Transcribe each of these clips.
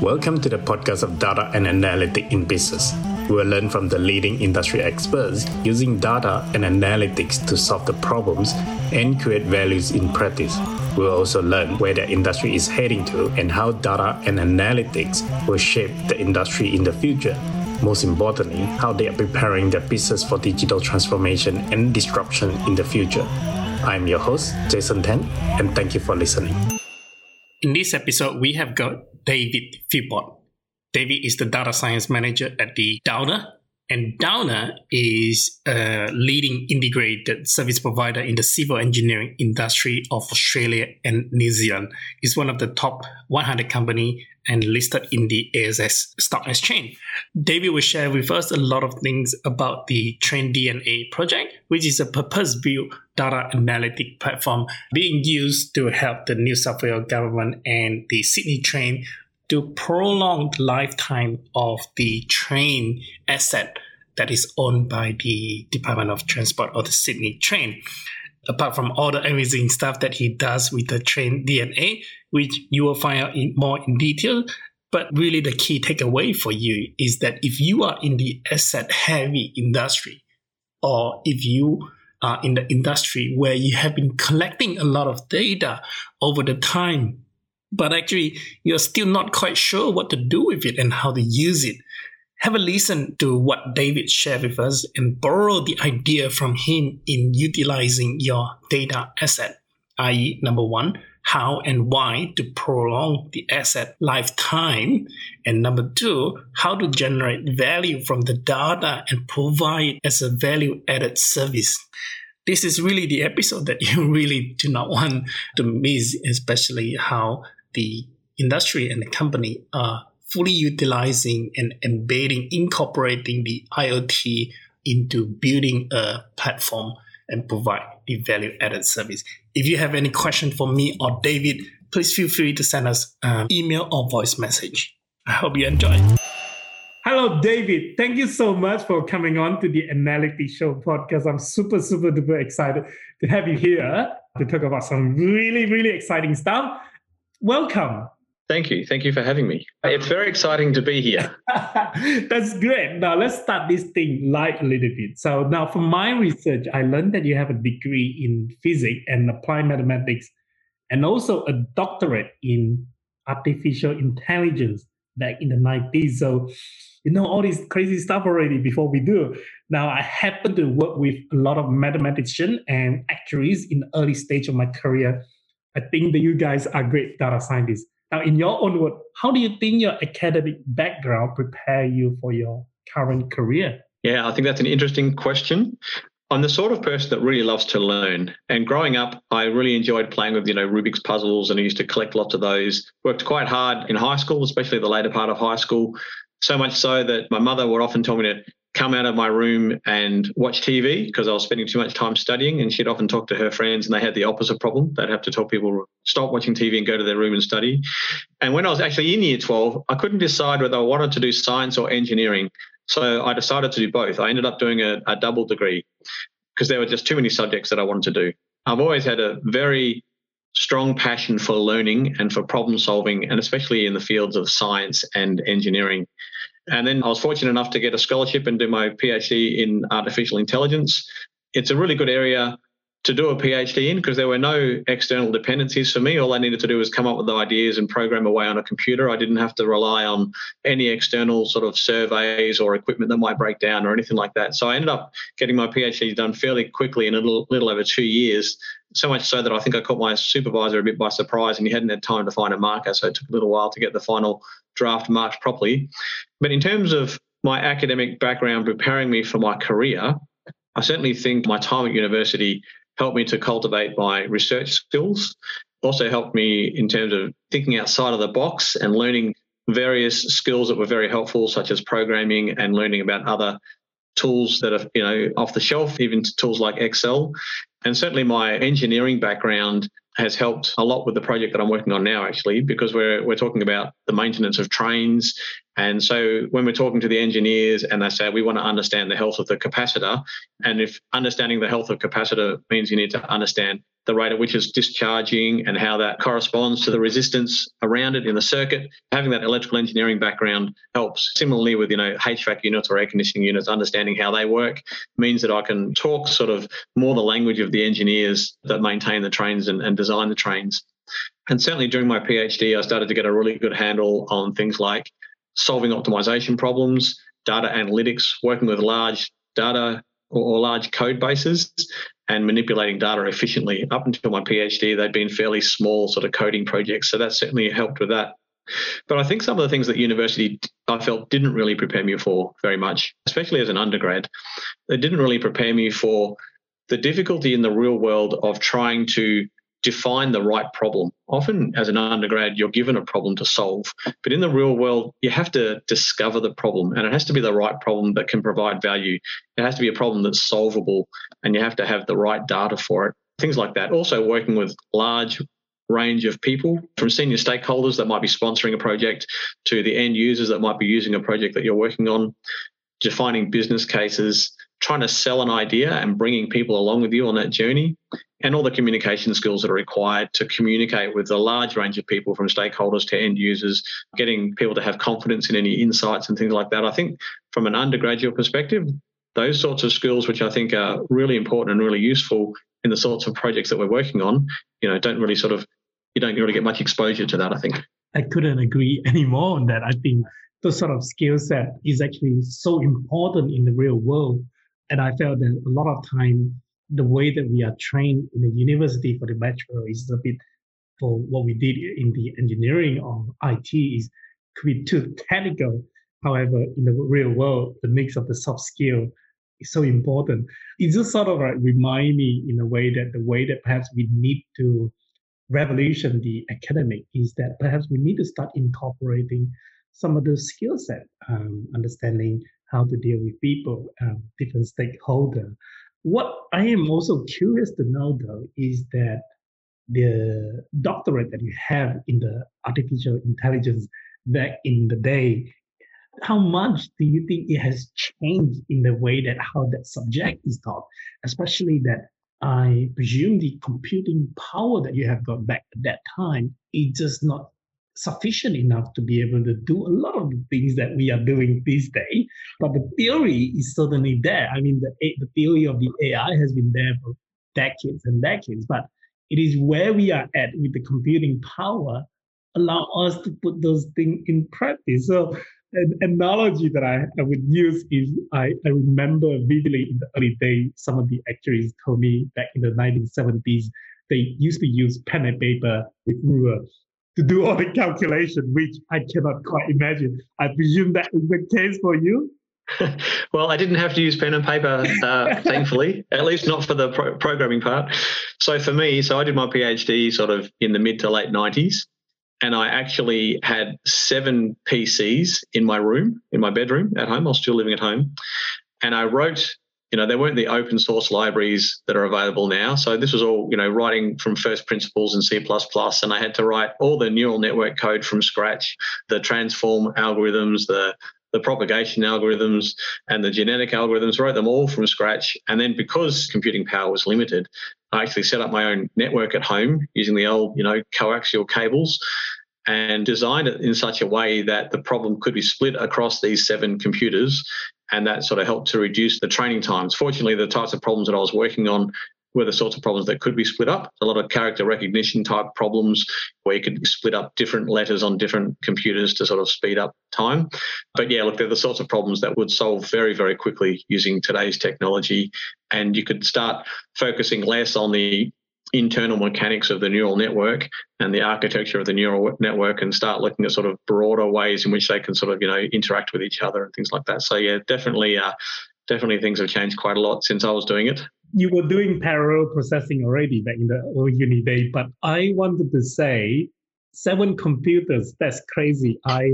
Welcome to the podcast of Data and Analytics in Business. We will learn from the leading industry experts using data and analytics to solve the problems and create values in practice. We will also learn where the industry is heading to and how data and analytics will shape the industry in the future. Most importantly, how they are preparing their business for digital transformation and disruption in the future. I'm your host, Jason Tan, and thank you for listening. In this episode, we have got David Philpot. David is the data science manager at the Downer, and Downer is a leading integrated service provider in the civil engineering industry of Australia and New Zealand. It's one of the top 100 company and listed in the ASX stock exchange. David will share with us a lot of things about the Train DNA project, which is a purpose-built data analytic platform being used to help the New South Wales government and the Sydney Train to prolong the lifetime of the train asset that is owned by the Department of Transport or the Sydney Train apart from all the amazing stuff that he does with the train DNA, which you will find out in more in detail. But really, the key takeaway for you is that if you are in the asset heavy industry, or if you are in the industry where you have been collecting a lot of data over the time, but actually you're still not quite sure what to do with it and how to use it, have a listen to what David shared with us and borrow the idea from him in utilizing your data asset, i.e., number one, how and why to prolong the asset lifetime, and number two, how to generate value from the data and provide as a value added service. This is really the episode that you really do not want to miss, especially how the industry and the company are fully utilizing and embedding, incorporating the IoT into building a platform and provide the value added service. If you have any question for me or David, please feel free to send us an email or voice message. I hope you enjoy. Hello, David. Thank you so much for coming on to the Analytics Show podcast. I'm super, super duper excited to have you here to talk about some really, really exciting stuff. Welcome. Thank you. Thank you for having me. It's very exciting to be here. That's great. Now let's start this thing light a little bit. So now from my research, I learned that you have a degree in physics and applied mathematics and also a doctorate in artificial intelligence back in the 90s. So you know all this crazy stuff already before we do. Now I happen to work with a lot of mathematicians and actuaries in the early stage of my career. I think that you guys are great data scientists. Now, in your own word, how do you think your academic background prepare you for your current career? Yeah, I think that's an interesting question. I'm the sort of person that really loves to learn. And growing up, I really enjoyed playing with, you know, Rubik's puzzles and I used to collect lots of those. Worked quite hard in high school, especially the later part of high school. So much so that my mother would often tell me to come out of my room and watch TV because I was spending too much time studying. And she'd often talk to her friends, and they had the opposite problem. They'd have to tell people stop watching TV and go to their room and study. And when I was actually in year 12, I couldn't decide whether I wanted to do science or engineering. So I decided to do both. I ended up doing a, a double degree because there were just too many subjects that I wanted to do. I've always had a very strong passion for learning and for problem solving, and especially in the fields of science and engineering. And then I was fortunate enough to get a scholarship and do my PhD in artificial intelligence. It's a really good area to do a PhD in because there were no external dependencies for me. All I needed to do was come up with the ideas and program away on a computer. I didn't have to rely on any external sort of surveys or equipment that might break down or anything like that. So I ended up getting my PhD done fairly quickly in a little, little over two years. So much so that I think I caught my supervisor a bit by surprise and he hadn't had time to find a marker. So it took a little while to get the final draft marked properly. But in terms of my academic background preparing me for my career, I certainly think my time at university helped me to cultivate my research skills, also helped me in terms of thinking outside of the box and learning various skills that were very helpful, such as programming and learning about other tools that are you know off the shelf, even tools like Excel. And certainly my engineering background has helped a lot with the project that I'm working on now, actually, because we're we're talking about the maintenance of trains. And so when we're talking to the engineers and they say we want to understand the health of the capacitor, and if understanding the health of capacitor means you need to understand the rate at which it's discharging and how that corresponds to the resistance around it in the circuit. Having that electrical engineering background helps. Similarly with, you know, HVAC units or air conditioning units, understanding how they work means that I can talk sort of more the language of the engineers that maintain the trains and, and design the trains. And certainly during my PhD, I started to get a really good handle on things like solving optimization problems, data analytics, working with large data or, large code bases and manipulating data efficiently. Up until my PhD, they'd been fairly small sort of coding projects. So that certainly helped with that. But I think some of the things that university I felt didn't really prepare me for very much, especially as an undergrad. They didn't really prepare me for the difficulty in the real world of trying to define the right problem. Often, as an undergrad, you're given a problem to solve, but in the real world, you have to discover the problem, and it has to be the right problem that can provide value. It has to be a problem that's solvable, and you have to have the right data for it. Things like that. Also, working with large range of people from senior stakeholders that might be sponsoring a project to the end users that might be using a project that you're working on, defining business cases, trying to sell an idea and bringing people along with you on that journey and all the communication skills that are required to communicate with a large range of people from stakeholders to end users, getting people to have confidence in any insights and things like that. I think from an undergraduate perspective, those sorts of skills, which I think are really important and really useful in the sorts of projects that we're working on, you know, don't really sort of, you don't really get much exposure to that, I think. I couldn't agree anymore on that. I think the sort of skill set is actually so important in the real world. And I felt that a lot of time the way that we are trained in the university for the bachelor is a bit for what we did in the engineering or IT is could be too technical. However, in the real world, the mix of the soft skill is so important. It just sort of like remind me in a way that the way that perhaps we need to revolution the academic is that perhaps we need to start incorporating some of the skill set, um, understanding how to deal with people, um, different stakeholder, what I am also curious to know, though, is that the doctorate that you have in the artificial intelligence back in the day, how much do you think it has changed in the way that how that subject is taught, especially that I presume the computing power that you have got back at that time is just not sufficient enough to be able to do a lot of the things that we are doing these days. But the theory is certainly there. I mean, the, the theory of the AI has been there for decades and decades, but it is where we are at with the computing power allow us to put those things in practice. So an analogy that I, I would use is I, I remember vividly in the early days, some of the actuaries told me back in the 1970s, they used to use pen and paper with ruler to do all the calculation, which I cannot quite imagine. I presume that is the case for you. well, I didn't have to use pen and paper, uh, thankfully, at least not for the pro- programming part. So for me, so I did my PhD sort of in the mid to late 90s, and I actually had seven PCs in my room, in my bedroom at home. I was still living at home. And I wrote you know, there weren't the open source libraries that are available now. So this was all, you know, writing from first principles in C++, and I had to write all the neural network code from scratch, the transform algorithms, the the propagation algorithms and the genetic algorithms, wrote them all from scratch. And then because computing power was limited, I actually set up my own network at home using the old, you know, coaxial cables and designed it in such a way that the problem could be split across these seven computers and that sort of helped to reduce the training times. Fortunately, the types of problems that I was working on were the sorts of problems that could be split up. A lot of character recognition type problems where you could split up different letters on different computers to sort of speed up time. But yeah, look, they're the sorts of problems that would solve very, very quickly using today's technology. And you could start focusing less on the internal mechanics of the neural network and the architecture of the neural network and start looking at sort of broader ways in which they can sort of you know interact with each other and things like that. So yeah definitely uh, definitely things have changed quite a lot since i was doing it. You were doing parallel processing already back in the old uni day but i wanted to say seven computers that's crazy. I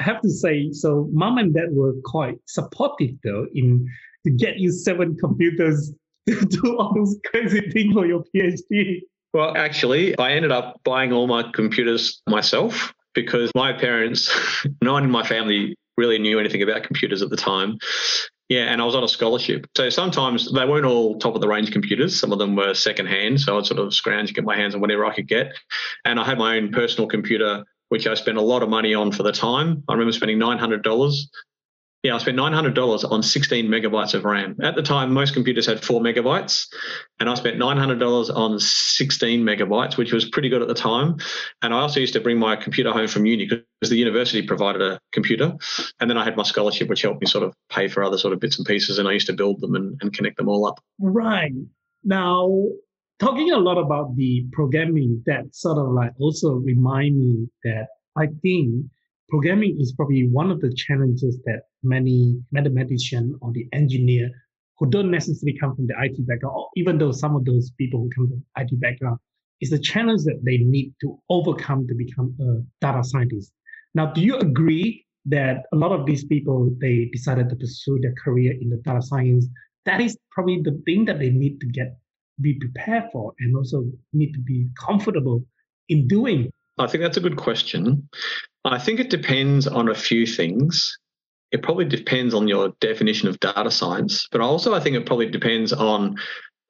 have to say so mom and dad were quite supportive though in to get you seven computers do all those crazy things for your PhD? Well, actually, I ended up buying all my computers myself because my parents, no one in my family really knew anything about computers at the time. Yeah, and I was on a scholarship. So sometimes they weren't all top of the range computers. Some of them were second hand. So I'd sort of scrounge get my hands on whatever I could get. And I had my own personal computer, which I spent a lot of money on for the time. I remember spending $900 yeah, I spent nine hundred dollars on sixteen megabytes of RAM. At the time, most computers had four megabytes, and I spent nine hundred dollars on sixteen megabytes, which was pretty good at the time. And I also used to bring my computer home from uni because the university provided a computer, and then I had my scholarship, which helped me sort of pay for other sort of bits and pieces. And I used to build them and, and connect them all up. Right now, talking a lot about the programming, that sort of like also remind me that I think programming is probably one of the challenges that many mathematician or the engineer who don't necessarily come from the IT background, or even though some of those people who come from IT background, is the challenge that they need to overcome to become a data scientist. Now, do you agree that a lot of these people they decided to pursue their career in the data science? That is probably the thing that they need to get be prepared for and also need to be comfortable in doing. I think that's a good question. I think it depends on a few things. It probably depends on your definition of data science, but also I think it probably depends on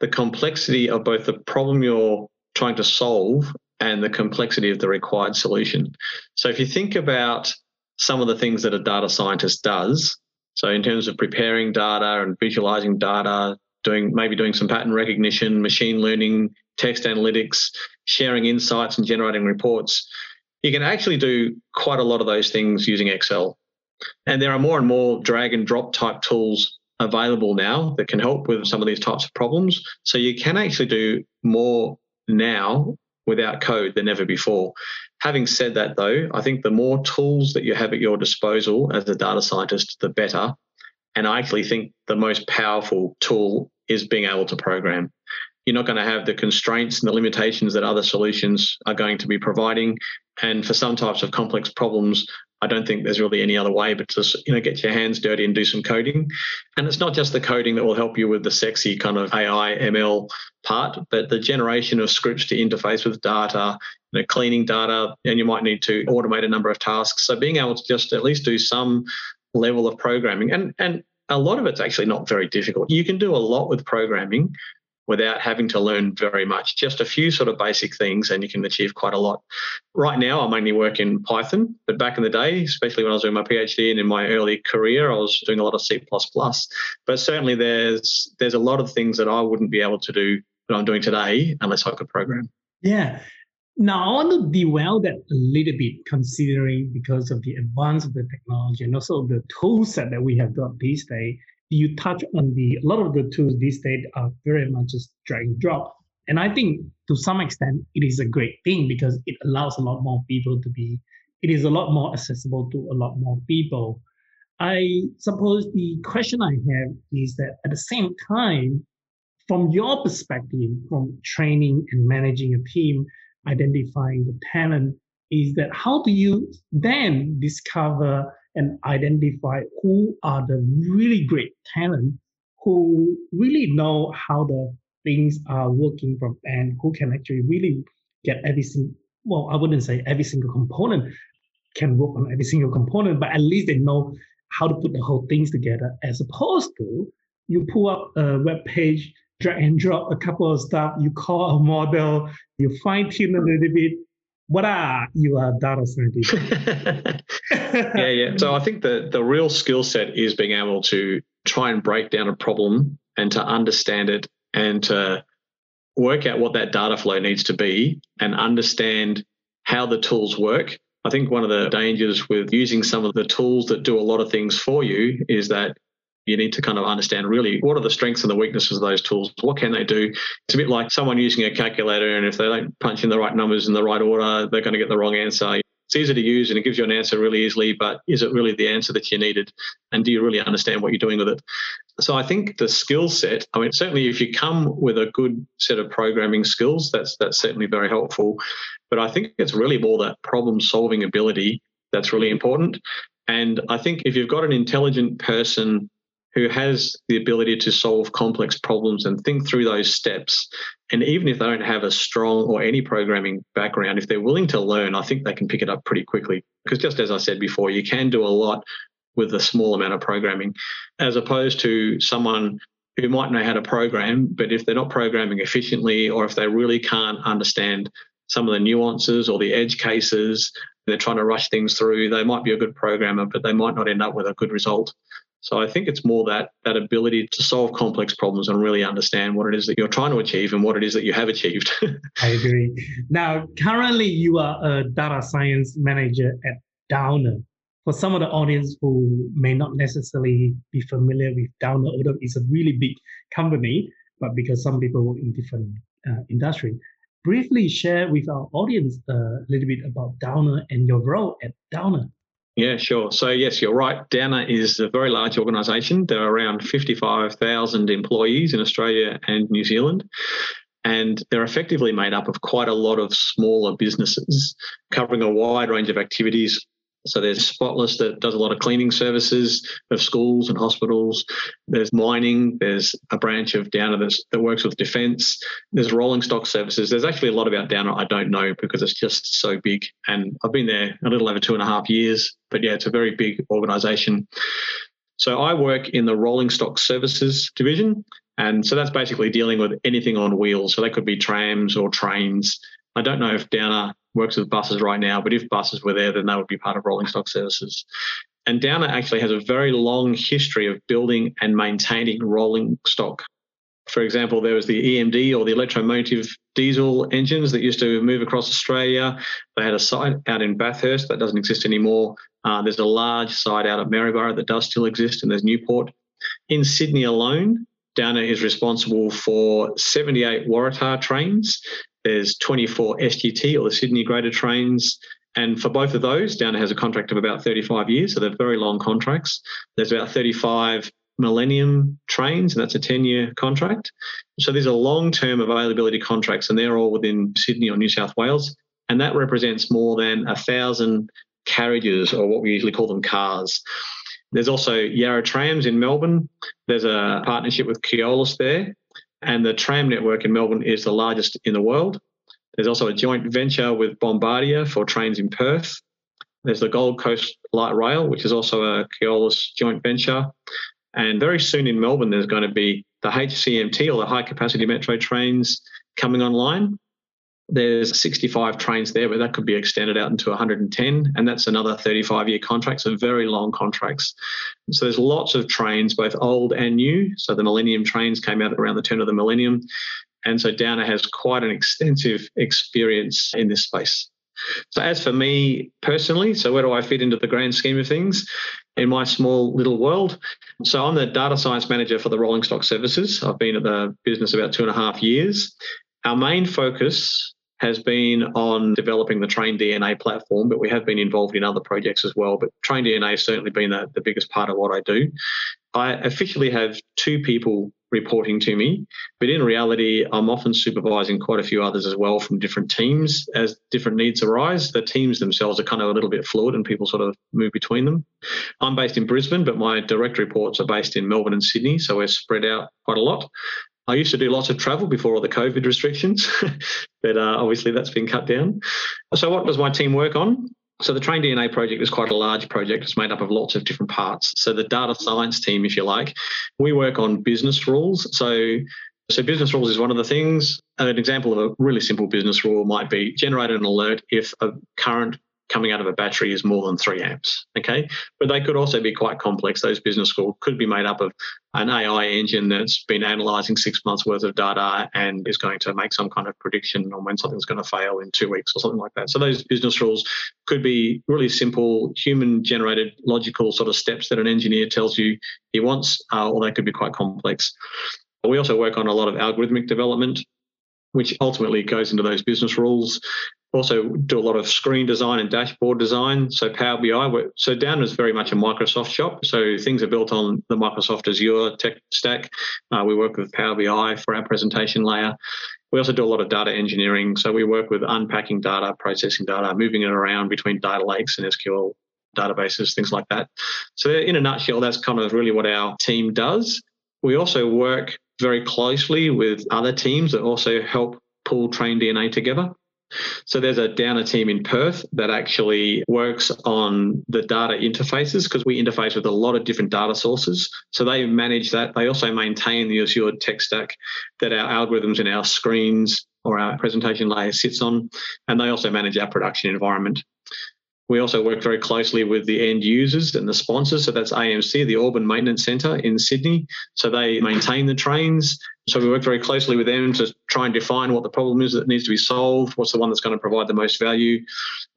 the complexity of both the problem you're trying to solve and the complexity of the required solution. So if you think about some of the things that a data scientist does, so in terms of preparing data and visualizing data, doing maybe doing some pattern recognition, machine learning, text analytics, sharing insights and generating reports, you can actually do quite a lot of those things using Excel. And there are more and more drag and drop type tools available now that can help with some of these types of problems. So you can actually do more now without code than ever before. Having said that, though, I think the more tools that you have at your disposal as a data scientist, the better. And I actually think the most powerful tool is being able to program. You're not going to have the constraints and the limitations that other solutions are going to be providing. And for some types of complex problems, I don't think there's really any other way but to you know get your hands dirty and do some coding. And it's not just the coding that will help you with the sexy kind of AI ML part, but the generation of scripts to interface with data, you know, cleaning data, and you might need to automate a number of tasks. So being able to just at least do some level of programming and and a lot of it's actually not very difficult. You can do a lot with programming without having to learn very much. Just a few sort of basic things, and you can achieve quite a lot. Right now, I mainly work in Python, but back in the day, especially when I was doing my PhD and in my early career, I was doing a lot of C++. But certainly, there's there's a lot of things that I wouldn't be able to do that I'm doing today unless I could program. Yeah. Now, I want to dwell that a little bit, considering because of the advance of the technology and also the tool set that we have got these days you touch on the a lot of the tools these days are very much just drag and drop. And I think to some extent it is a great thing because it allows a lot more people to be it is a lot more accessible to a lot more people. I suppose the question I have is that at the same time, from your perspective, from training and managing a team, identifying the talent, is that how do you then discover and identify who are the really great talent who really know how the things are working from and who can actually really get every single well i wouldn't say every single component can work on every single component but at least they know how to put the whole things together as opposed to you pull up a web page drag and drop a couple of stuff you call a model you fine tune a little bit what are you a data scientist yeah yeah. So i think the the real skill set is being able to try and break down a problem and to understand it and to work out what that data flow needs to be and understand how the tools work. I think one of the dangers with using some of the tools that do a lot of things for you is that you need to kind of understand really what are the strengths and the weaknesses of those tools. What can they do? It's a bit like someone using a calculator, and if they don't punch in the right numbers in the right order, they're going to get the wrong answer. It's easy to use and it gives you an answer really easily, but is it really the answer that you needed? And do you really understand what you're doing with it? So I think the skill set, I mean, certainly if you come with a good set of programming skills, that's that's certainly very helpful. But I think it's really more that problem solving ability that's really important. And I think if you've got an intelligent person who has the ability to solve complex problems and think through those steps. And even if they don't have a strong or any programming background, if they're willing to learn, I think they can pick it up pretty quickly. Because just as I said before, you can do a lot with a small amount of programming, as opposed to someone who might know how to program, but if they're not programming efficiently or if they really can't understand some of the nuances or the edge cases, they're trying to rush things through, they might be a good programmer, but they might not end up with a good result. So I think it's more that that ability to solve complex problems and really understand what it is that you're trying to achieve and what it is that you have achieved. I agree. Now, currently you are a data science manager at Downer. For some of the audience who may not necessarily be familiar with Downer, although it's a really big company, but because some people work in different uh, industry, briefly share with our audience uh, a little bit about Downer and your role at Downer. Yeah, sure. So, yes, you're right. Downer is a very large organisation. There are around 55,000 employees in Australia and New Zealand. And they're effectively made up of quite a lot of smaller businesses covering a wide range of activities so there's Spotless that does a lot of cleaning services of schools and hospitals. There's mining. There's a branch of Downer that works with defence. There's rolling stock services. There's actually a lot about Downer I don't know because it's just so big. And I've been there a little over two and a half years. But yeah, it's a very big organisation. So I work in the rolling stock services division. And so that's basically dealing with anything on wheels. So that could be trams or trains. I don't know if Downer works with buses right now, but if buses were there, then they would be part of rolling stock services. And Downer actually has a very long history of building and maintaining rolling stock. For example, there was the EMD or the electromotive diesel engines that used to move across Australia. They had a site out in Bathurst that doesn't exist anymore. Uh, there's a large site out at Maryborough that does still exist, and there's Newport. In Sydney alone, Downer is responsible for 78 Waratah trains there's 24 SGT or the Sydney Growth Trains. And for both of those, Downer has a contract of about 35 years. So they're very long contracts. There's about 35 Millennium trains, and that's a 10 year contract. So these are long term availability contracts, and they're all within Sydney or New South Wales. And that represents more than a thousand carriages, or what we usually call them cars. There's also Yarra Trams in Melbourne. There's a partnership with Keolis there. And the tram network in Melbourne is the largest in the world. There's also a joint venture with Bombardier for trains in Perth. There's the Gold Coast Light Rail, which is also a Keolis joint venture. And very soon in Melbourne, there's going to be the HCMT or the high capacity metro trains coming online there's 65 trains there, but that could be extended out into 110, and that's another 35 year contract, so very long contracts. So there's lots of trains, both old and new. So the Millennium trains came out around the turn of the millennium. And so Downer has quite an extensive experience in this space. So, as for me personally, so where do I fit into the grand scheme of things in my small little world? So, I'm the data science manager for the Rolling Stock Services. I've been at the business about two and a half years. Our main focus has been on developing the Train DNA platform, but we have been involved in other projects as well. But Train DNA has certainly been the, the biggest part of what I do. I officially have two people reporting to me, but in reality, I'm often supervising quite a few others as well from different teams as different needs arise. The teams themselves are kind of a little bit fluid and people sort of move between them. I'm based in Brisbane, but my direct reports are based in Melbourne and Sydney, so we're spread out quite a lot. I used to do lots of travel before all the COVID restrictions, but uh, obviously that's been cut down. So, what does my team work on? So, the Train DNA project is quite a large project. It's made up of lots of different parts. So, the data science team, if you like, we work on business rules. So, so business rules is one of the things. An example of a really simple business rule might be generate an alert if a current coming out of a battery is more than three amps. Okay. But they could also be quite complex. Those business schools could be made up of an AI engine that's been analyzing six months worth of data and is going to make some kind of prediction on when something's going to fail in two weeks or something like that. So those business rules could be really simple, human generated logical sort of steps that an engineer tells you he wants, uh, or they could be quite complex. We also work on a lot of algorithmic development which ultimately goes into those business rules also do a lot of screen design and dashboard design. So Power BI, so Downer is very much a Microsoft shop. So things are built on the Microsoft Azure tech stack. Uh, we work with Power BI for our presentation layer. We also do a lot of data engineering. So we work with unpacking data, processing data, moving it around between data lakes and SQL databases, things like that. So in a nutshell, that's kind of really what our team does. We also work very closely with other teams that also help pull Train DNA together. So there's a Downer team in Perth that actually works on the data interfaces because we interface with a lot of different data sources. So they manage that. They also maintain the Azure tech stack that our algorithms and our screens or our presentation layer sits on. And they also manage our production environment. We also work very closely with the end users and the sponsors. So that's AMC, the Auburn Maintenance Centre in Sydney. So they maintain the trains. So we work very closely with them to try and define what the problem is that needs to be solved, what's the one that's going to provide the most value.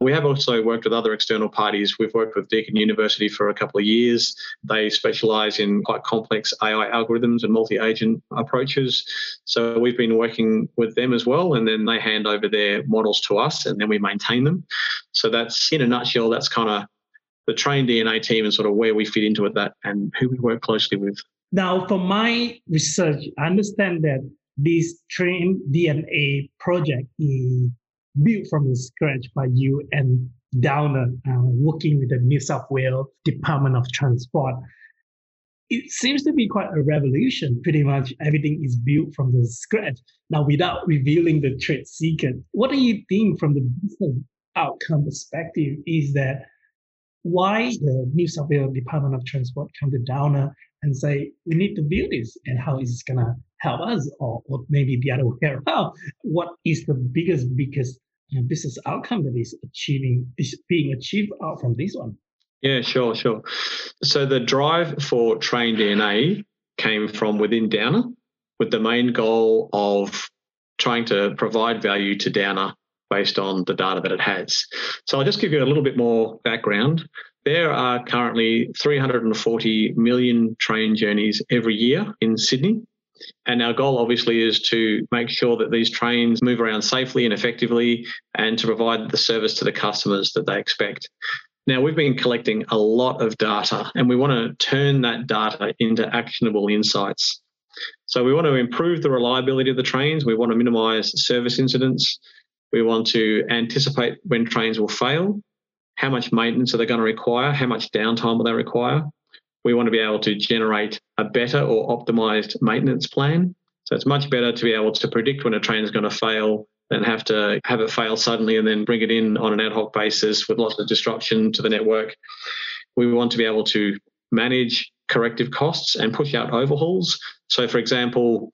We have also worked with other external parties. We've worked with Deakin University for a couple of years. They specialize in quite complex AI algorithms and multi agent approaches. So we've been working with them as well. And then they hand over their models to us and then we maintain them. So that's in a nutshell, that's kind of the train DNA team and sort of where we fit into it that and who we work closely with. Now, for my research, I understand that this train DNA project is built from scratch by you and Downer uh, working with the New South Wales Department of Transport. It seems to be quite a revolution. Pretty much everything is built from the scratch. Now, without revealing the trade secret, what do you think from the business outcome perspective is that why the New South Wales Department of Transport come to Downer and say, we need to build this and how is this going to help us? Or, or maybe the other way around. What is the biggest, biggest uh, business outcome that is achieving, is being achieved out from this one? Yeah, sure, sure. So the drive for Train DNA came from within Downer with the main goal of trying to provide value to Downer based on the data that it has. So I'll just give you a little bit more background. There are currently 340 million train journeys every year in Sydney. And our goal obviously is to make sure that these trains move around safely and effectively and to provide the service to the customers that they expect. Now, we've been collecting a lot of data and we want to turn that data into actionable insights. So, we want to improve the reliability of the trains, we want to minimize service incidents, we want to anticipate when trains will fail, how much maintenance are they going to require? How much downtime will they require? We want to be able to generate a better or optimized maintenance plan. So it's much better to be able to predict when a train is going to fail than have to have it fail suddenly and then bring it in on an ad hoc basis with lots of disruption to the network. We want to be able to manage corrective costs and push out overhauls. So, for example,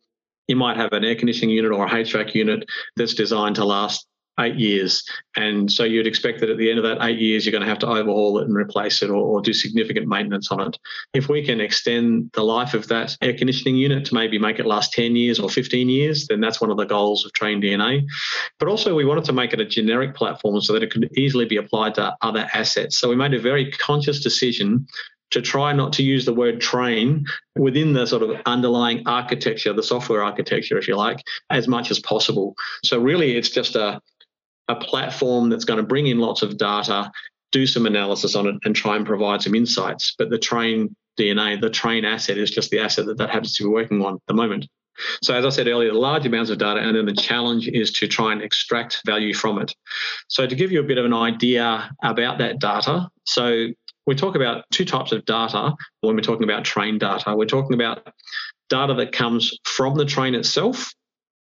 you might have an air conditioning unit or a HVAC unit that's designed to last eight years. And so you'd expect that at the end of that eight years, you're going to have to overhaul it and replace it or, or, do significant maintenance on it. If we can extend the life of that air conditioning unit to maybe make it last 10 years or 15 years, then that's one of the goals of Train DNA. But also, we wanted to make it a generic platform so that it could easily be applied to other assets. So we made a very conscious decision to try not to use the word train within the sort of underlying architecture, the software architecture, if you like, as much as possible. So really, it's just a a platform that's going to bring in lots of data, do some analysis on it, and try and provide some insights. But the train DNA, the train asset, is just the asset that that happens to be working on at the moment. So, as I said earlier, large amounts of data, and then the challenge is to try and extract value from it. So, to give you a bit of an idea about that data, so we talk about two types of data when we're talking about train data. We're talking about data that comes from the train itself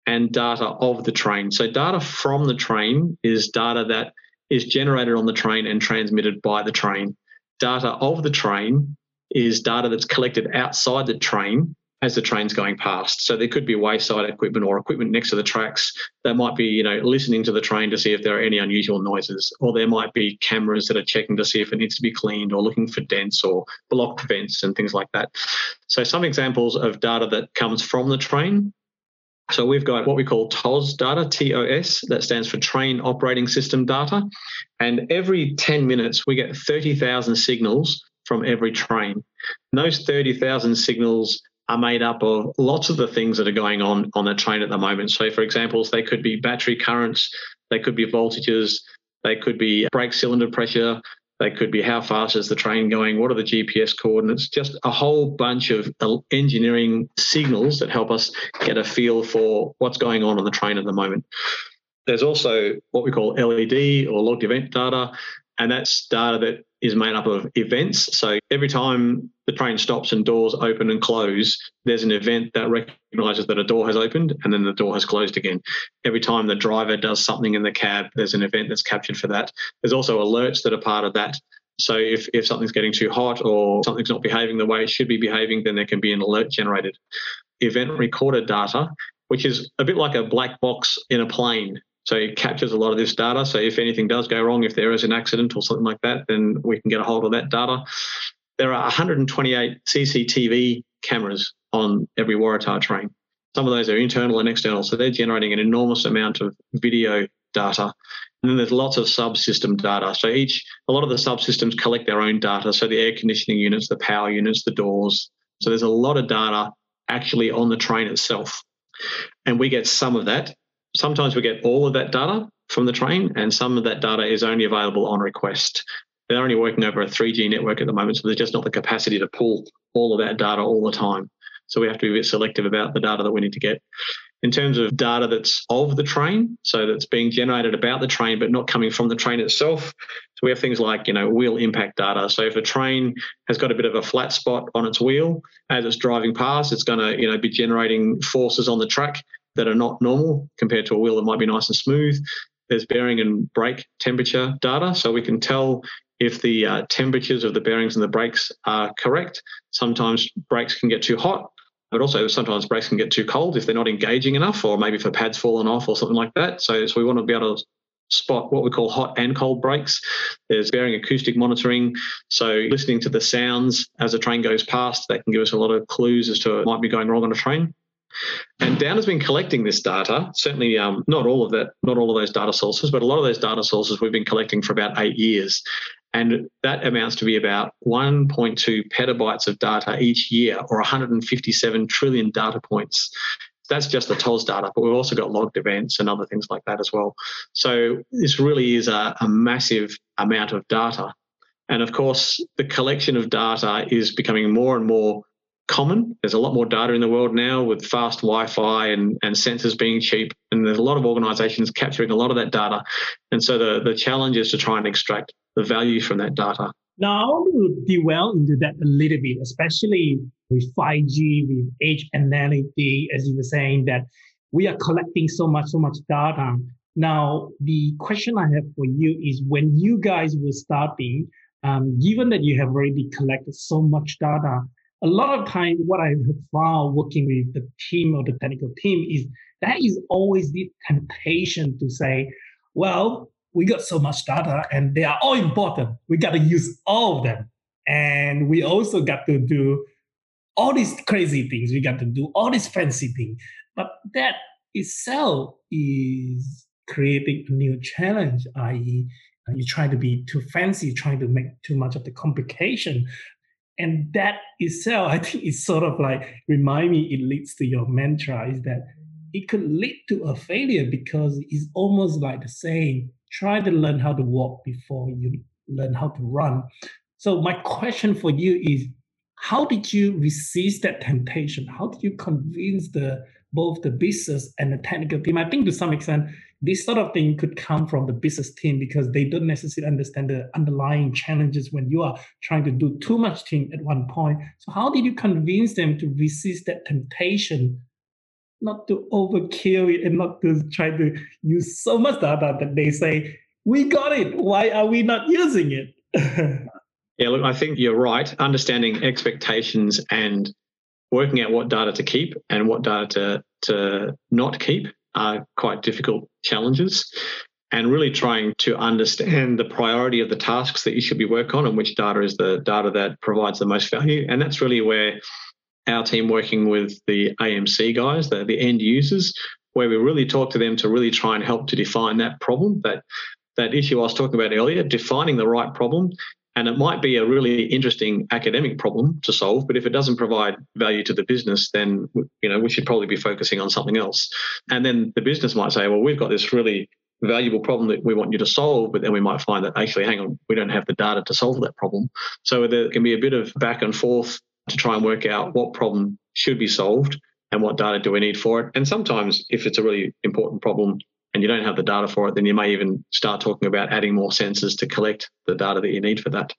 and data of the train. So, data from the train is data that is generated on the train and transmitted by the train. Data of the train is data that's collected outside the train as the train's going past. So there could be wayside equipment or equipment next to the tracks that might be, you know, listening to the train to see if there are any unusual noises, or there might be cameras that are checking to see if it needs to be cleaned or looking for dents or blocked vents and things like that. So some examples of data that comes from the train so we've got what we call TOS data, TOS, that stands for Train Operating System data. And every 10 minutes, we get 30,000 signals from every train. And those 30,000 signals are made up of lots of the things that are going on on the train at the moment. So, for example, they could be battery currents, they could be voltages, they could be brake cylinder pressure, they could be how fast is the train going? What are the GPS coordinates? Just a whole bunch of engineering signals that help us get a feel for what's going on on the train at the moment. There's also what we call LED or logged event data. And that's data that is made up of events. So every time the train stops and doors open and close, there's an event that recognizes that a door has opened and then the door has closed again. Every time the driver does something in the cab, there's an event that's captured for that. There's also alerts that are part of that. So if, if something's getting too hot or something's not behaving the way it should be behaving, then there can be an alert generated. Event recorder data, which is a bit like a black box in a plane. So it captures a lot of this data. So if anything does go wrong, if there is an accident or something like that, then we can get a hold of that data. There are 128 CCTV cameras on every Waratah train. Some of those are internal and external, so they're generating an enormous amount of video data. And then there's lots of subsystem data. So each, a lot of the subsystems collect their own data. So the air conditioning units, the power units, the doors. So there's a lot of data actually on the train itself. And we get some of that sometimes we get all of that data from the train, and some of that data is only available on request. They're only working over a 3G network at the moment, so there's just not the capacity to pull all of that data all the time. So we have to be a bit selective about the data that we need to get. In terms of data that's of the train, so that's being generated about the train but not coming from the train itself. So we have things like, you know, wheel impact data. So if a train has got a bit of a flat spot on its wheel as it's driving past, it's going to, you know, be generating forces on the track that are not normal compared to a wheel that might be nice and smooth. There's bearing and brake temperature data, so we can tell if the uh, temperatures of the bearings and the brakes are correct. Sometimes brakes can get too hot, but also sometimes brakes can get too cold if they're not engaging enough, or maybe if pad's fallen off or something like that. So, so we want to be able to spot what we call hot and cold brakes. There's bearing acoustic monitoring. So listening to the sounds as a train goes past, that can give us a lot of clues as to what might be going wrong on a train. And Downer's been collecting this data. Certainly, um, not all of that, not all of those data sources, but a lot of those data sources we've been collecting for about eight years, and that amounts to be about 1.2 petabytes of data each year, or 157 trillion data points. That's just the TOS data, but we've also got logged events and other things like that as well. So this really is a, a massive amount of data. And of course, the collection of data is becoming more and more common. There's a lot more data in the world now with fast Wi-Fi and, and sensors being cheap, and there's a lot of organisations capturing a lot of that data. And so the the challenge is to try and extract the value from that data. Now I want to dwell into that a little bit, especially with 5G, with edge analytics, as you were saying that we are collecting so much, so much data. Now the question I have for you is when you guys were starting, um, given that you have already collected so much data, a lot of time what I have found working with the team or the technical team is that is always the temptation to say, well, we got so much data and they are all important. We got to use all of them. And we also got to do all these crazy things. We got to do all these fancy things. But that itself is creating a new challenge, i.e., you try to be too fancy, trying to make too much of the complication and that itself i think is sort of like remind me it leads to your mantra is that it could lead to a failure because it's almost like the saying try to learn how to walk before you learn how to run. So my question for you is how did you resist that temptation? How did you convince the both the business and the technical team? I think to some extent this sort of thing could come from the business team because they don't necessarily understand the underlying challenges when you are trying to do too much thing at one point. So how did you convince them to resist that temptation, not to overkill it and not to try to use so much data that they say, we got it. Why are we not using it? yeah, look, I think you're right. Understanding expectations and working out what data to keep and what data to, to not keep are quite difficult challenges and really trying to understand the priority of the tasks that you should be working on and which data is the data that provides the most value. And that's really where our team working with the AMC guys, the, the end users, where we really talk to them to really try and help to define that problem, that that issue I was talking about earlier, defining the right problem and it might be a really interesting academic problem to solve, but if it doesn't provide value to the business, then you know we should probably be focusing on something else. And then the business might say, well, we've got this really valuable problem that we want you to solve, but then we might find that actually, hang on, we don't have the data to solve that problem. So there can be a bit of back and forth to try and work out what problem should be solved and what data do we need for it. And sometimes, if it's a really important problem, and you don't have the data for it, then you may even start talking about adding more sensors to collect the data that you need for that.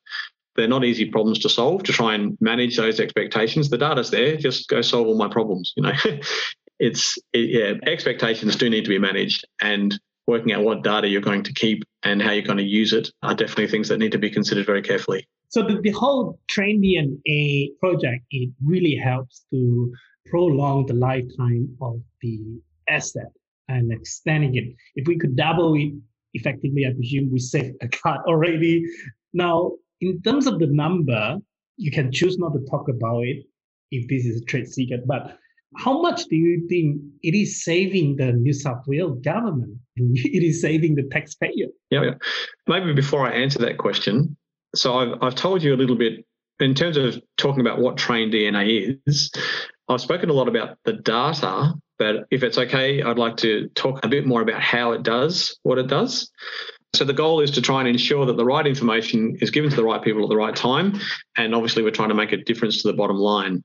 They're not easy problems to solve to try and manage those expectations. The data's there, just go solve all my problems. You know, it's it, yeah, expectations do need to be managed and working out what data you're going to keep and how you're going to use it are definitely things that need to be considered very carefully. So the, the whole TrainDNA project, it really helps to prolong the lifetime of the asset and extending it. If we could double it effectively, I presume we save a cut already. Now, in terms of the number, you can choose not to talk about it if this is a trade secret, but how much do you think it is saving the New South Wales government? It is saving the taxpayer? Yeah, yeah. Maybe before I answer that question, so I've, I've told you a little bit in terms of talking about what Train DNA is. I've spoken a lot about the data, but if it's okay, I'd like to talk a bit more about how it does what it does. So the goal is to try and ensure that the right information is given to the right people at the right time. And obviously, we're trying to make a difference to the bottom line.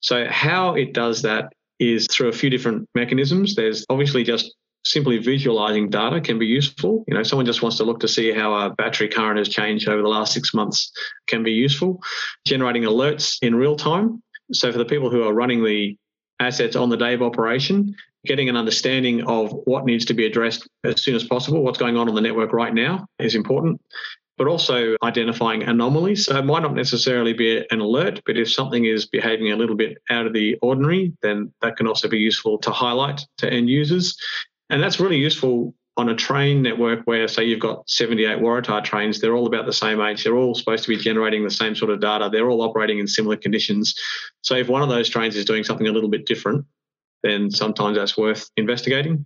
So, how it does that is through a few different mechanisms. There's obviously just simply visualizing data can be useful. You know, someone just wants to look to see how a battery current has changed over the last six months can be useful. Generating alerts in real time. So, for the people who are running the assets on the day of operation, getting an understanding of what needs to be addressed as soon as possible, what's going on on the network right now is important but also identifying anomalies. So it might not necessarily be an alert, but if something is behaving a little bit out of the ordinary, then that can also be useful to highlight to end users. And that's really useful on a train network where, say, you've got 78 Waratah trains, they're all about the same age. They're all supposed to be generating the same sort of data. They're all operating in similar conditions. So if one of those trains is doing something a little bit different, then sometimes that's worth investigating.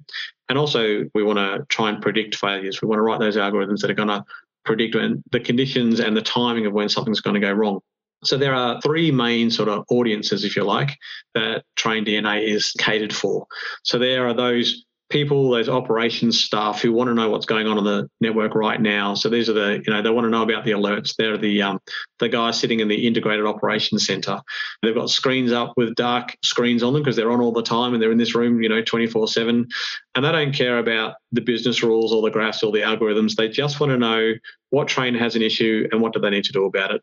And also, we want to try and predict failures. We want to write those algorithms that are going to predict when the conditions and the timing of when something's going to go wrong. So there are three main sort of audiences, if you like, that TrainDNA is catered for. So there are those people, those operations staff who want to know what's going on on the network right now. So these are the, you know, they want to know about the alerts. They're the um, the guys sitting in the integrated operations center. They've got screens up with dark screens on them because they're on all the time and they're in this room, you know, 24 seven. And they don't care about the business rules or the graphs or the algorithms. They just want to know what train has an issue and what do they need to do about it.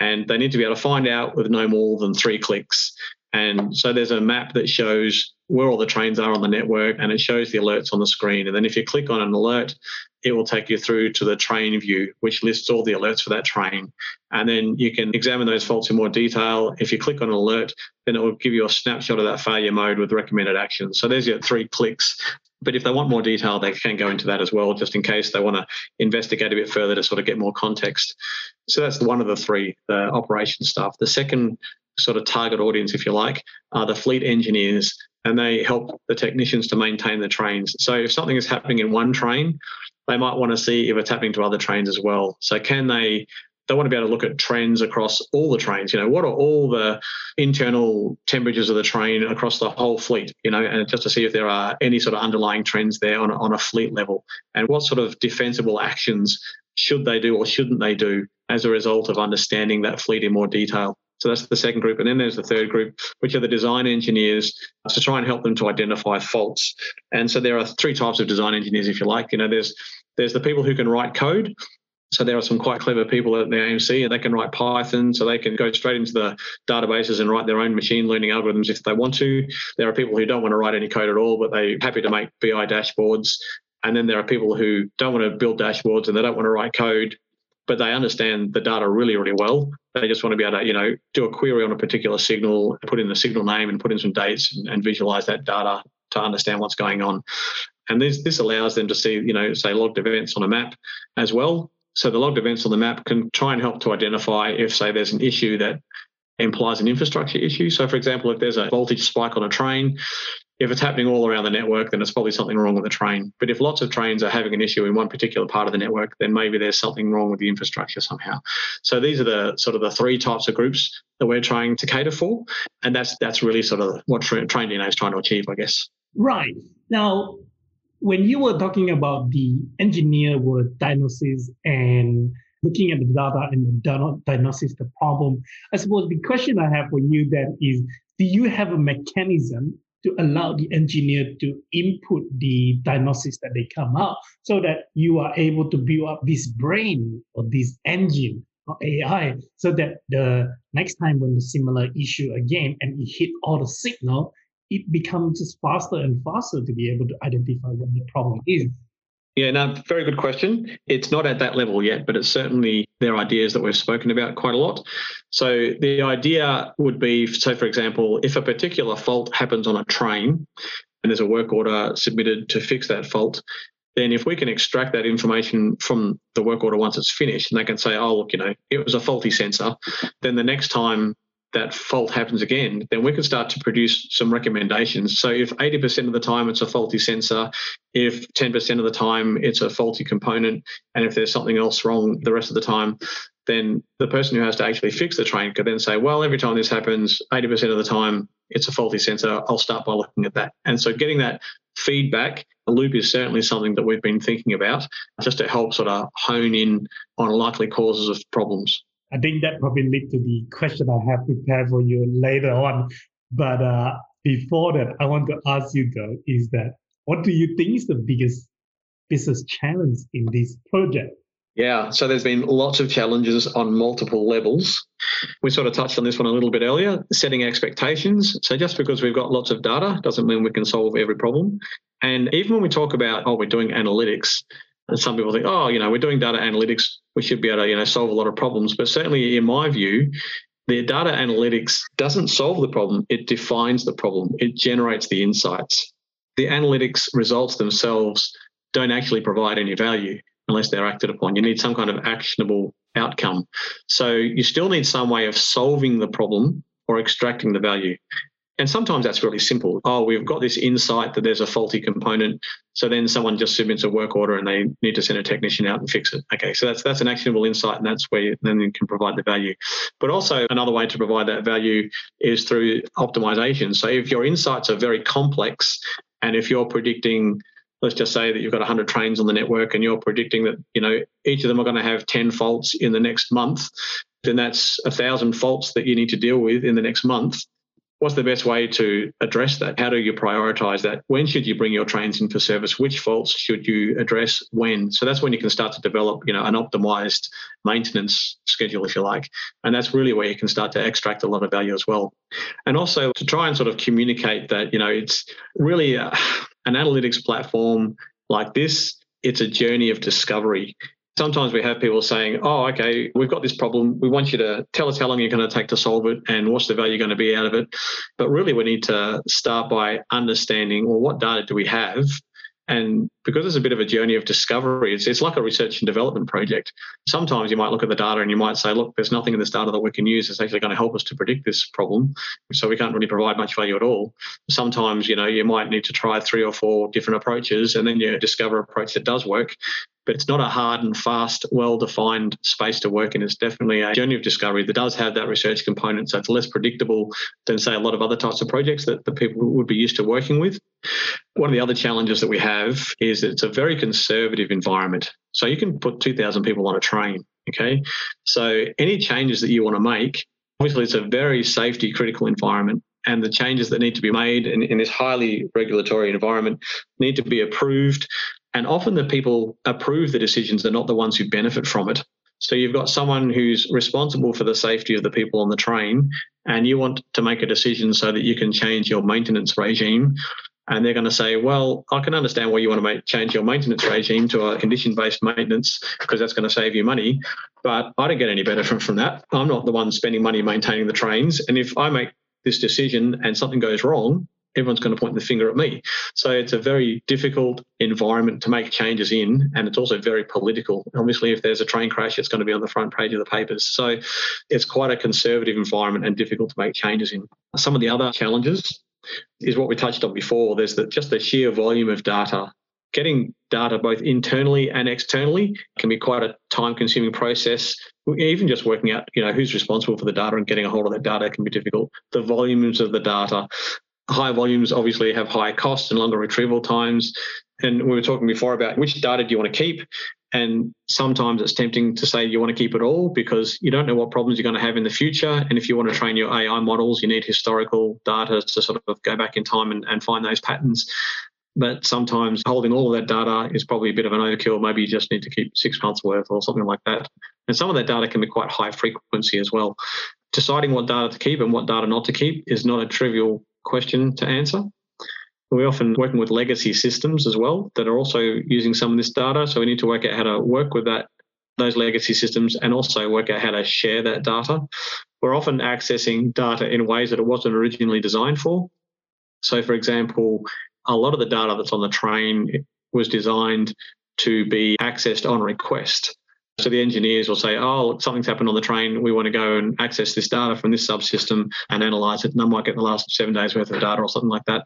And they need to be able to find out with no more than three clicks. And so there's a map that shows where all the trains are on the network and it shows the alerts on the screen. And then if you click on an alert, it will take you through to the train view, which lists all the alerts for that train. And then you can examine those faults in more detail. If you click on an alert, then it will give you a snapshot of that failure mode with recommended actions. So there's your three clicks. But if they want more detail, they can go into that as well, just in case they want to investigate a bit further to sort of get more context. So that's one of the three, the operation stuff. The second sort of target audience, if you like, are the fleet engineers, and they help the technicians to maintain the trains. So if something is happening in one train, they might want to see if it's happening to other trains as well. So can they? They want to be able to look at trends across all the trains. You know, what are all the internal temperatures of the train across the whole fleet? You know, and just to see if there are any sort of underlying trends there on a, on a fleet level, and what sort of defensible actions should they do or shouldn't they do as a result of understanding that fleet in more detail. So that's the second group. And then there's the third group, which are the design engineers to try and help them to identify faults. And so there are three types of design engineers, if you like. You know, there's there's the people who can write code. So there are some quite clever people at the AMC and they can write Python, so they can go straight into the databases and write their own machine learning algorithms if they want to. There are people who don't want to write any code at all, but they're happy to make BI dashboards. And then there are people who don't want to build dashboards and they don't want to write code, but they understand the data really, really well. They just want to be able to, you know, do a query on a particular signal, put in the signal name and put in some dates and, and visualize that data to understand what's going on. And this this allows them to see, you know, say logged events on a map as well. So the logged events on the map can try and help to identify if, say, there's an issue that implies an infrastructure issue. So, for example, if there's a voltage spike on a train, if it's happening all around the network, then it's probably something wrong with the train. But if lots of trains are having an issue in one particular part of the network, then maybe there's something wrong with the infrastructure somehow. So these are the sort of the three types of groups that we're trying to cater for, and that's that's really sort of what TrainDNA is trying to achieve, I guess. Right now, when you were talking about the engineer word diagnosis and looking at the data and the diagnosis the problem, I suppose the question I have for you then is, do you have a mechanism to allow the engineer to input the diagnosis that they come out so that you are able to build up this brain or this engine or AI so that the next time when the similar issue again and it hit all the signal, it becomes faster and faster to be able to identify what the problem is. Yeah, no, very good question. It's not at that level yet, but it's certainly their ideas that we've spoken about quite a lot. So the idea would be, so for example, if a particular fault happens on a train and there's a work order submitted to fix that fault, then if we can extract that information from the work order once it's finished and they can say, oh, look, you know, it was a faulty sensor, then the next time that fault happens again, then we can start to produce some recommendations. So if 80% of the time it's a faulty sensor, if 10% of the time it's a faulty component, and if there's something else wrong the rest of the time, then the person who has to actually fix the train could then say, well, every time this happens, 80% of the time it's a faulty sensor. I'll start by looking at that. And so getting that feedback, a loop is certainly something that we've been thinking about just to help sort of hone in on likely causes of problems. I think that probably lead to the question I have prepared for you later on. But uh, before that, I want to ask you though, is that what do you think is the biggest business challenge in this project? Yeah, so there's been lots of challenges on multiple levels. We sort of touched on this one a little bit earlier, setting expectations. So just because we've got lots of data doesn't mean we can solve every problem. And even when we talk about, oh, we're doing analytics, and some people think, oh, you know, we're doing data analytics, we should be able to, you know, solve a lot of problems. But certainly, in my view, the data analytics doesn't solve the problem; it defines the problem. It generates the insights. The analytics results themselves don't actually provide any value unless they're acted upon. You need some kind of actionable outcome. So you still need some way of solving the problem or extracting the value. And sometimes that's really simple. Oh, we've got this insight that there's a faulty component. So then someone just submits a work order and they need to send a technician out and fix it. Okay, so that's that's an actionable insight, and that's where you, then you can provide the value. But also another way to provide that value is through optimization. So if your insights are very complex, and if you're predicting let's just say that you've got 100 trains on the network and you're predicting that you know each of them are going to have 10 faults in the next month then that's a thousand faults that you need to deal with in the next month what's the best way to address that? How do you prioritize that? When should you bring your trains in for service? Which faults should you address when? So that's when you can start to develop, you know, an optimized maintenance schedule, if you like. And that's really where you can start to extract a lot of value as well. And also to try and sort of communicate that, you know, it's really a, an analytics platform like this. It's a journey of discovery sometimes we have people saying, oh, okay, we've got this problem. We want you to tell us how long you're going to take to solve it and what's the value going to be out of it. But really, we need to start by understanding, well, what data do we have? And because it's a bit of a journey of discovery, it's, it's like a research and development project. Sometimes you might look at the data and you might say, look, there's nothing in this data that we can use that's actually going to help us to predict this problem. So we can't really provide much value at all. Sometimes, you know, you might need to try three or four different approaches and then you discover an approach that does work but it's not a hard and fast, well defined space to work in. It's definitely a journey of discovery that does have that research component. So it's less predictable than, say, a lot of other types of projects that the people would be used to working with. One of the other challenges that we have is it's a very conservative environment. So you can put 2,000 people on a train. Okay. So any changes that you want to make, obviously, it's a very safety critical environment and the changes that need to be made in, in, this highly regulatory environment need to be approved and often the people approve the decisions are not the ones who benefit from it. So you've got someone who's responsible for the safety of the people on the train, and you want to make a decision so that you can change your maintenance regime. And they're going to say, well, I can understand why you want to make, change your maintenance regime to a condition based maintenance because that's going to save you money. But I don't get any benefit from that. I'm not the one spending money maintaining the trains. And if I make this decision and something goes wrong, everyone's going to point the finger at me. So it's a very difficult environment to make changes in, and it's also very political. Obviously, if there's a train crash, it's going to be on the front page of the papers. So it's quite a conservative environment and difficult to make changes in. Some of the other challenges is what we touched on before. There's the, just the sheer volume of data. Getting data both internally and externally can be quite a time-consuming process. Even just working out, you know, who's responsible for the data and getting a hold of that data can be difficult. The volumes of the data, high volumes obviously have high costs and longer retrieval times. And we were talking before about which data do you want to keep? And sometimes it's tempting to say you want to keep it all because you don't know what problems you're going to have in the future. And if you want to train your AI models, you need historical data to sort of go back in time and, and find those patterns. But sometimes holding all of that data is probably a bit of an overkill. Maybe you just need to keep six months worth or something like that. And some of that data can be quite high frequency as well. Deciding what data to keep and what data not to keep is not a trivial question to answer. We're often working with legacy systems as well that are also using some of this data. So we need to work out how to work with that those legacy systems and also work out how to share that data. We're often accessing data in ways that it wasn't originally designed for. So, for example, a lot of the data that's on the train was designed to be accessed on request. So the engineers will say, oh, something's happened on the train. We want to go and access this data from this subsystem and analyze it. And I might get the last seven days worth of data or something like that.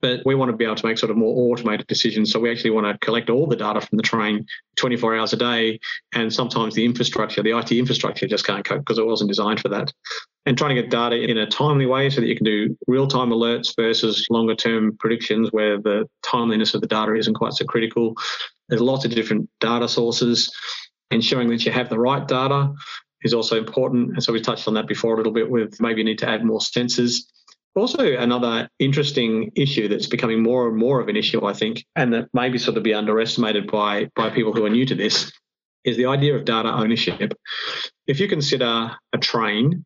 But we want to be able to make sort of more automated decisions. So we actually want to collect all the data from the train 24 hours a day. And sometimes the infrastructure, the IT infrastructure just can't cope because it wasn't designed for that. And trying to get data in a timely way so that you can do real time alerts versus longer term predictions where the timeliness of the data isn't quite so critical. There's lots of different data sources ensuring that you have the right data is also important. And so we touched on that before a little bit with maybe you need to add more sensors. Also, another interesting issue that's becoming more and more of an issue, I think, and that maybe sort of be underestimated by, by people who are new to this, is the idea of data ownership. If you consider a train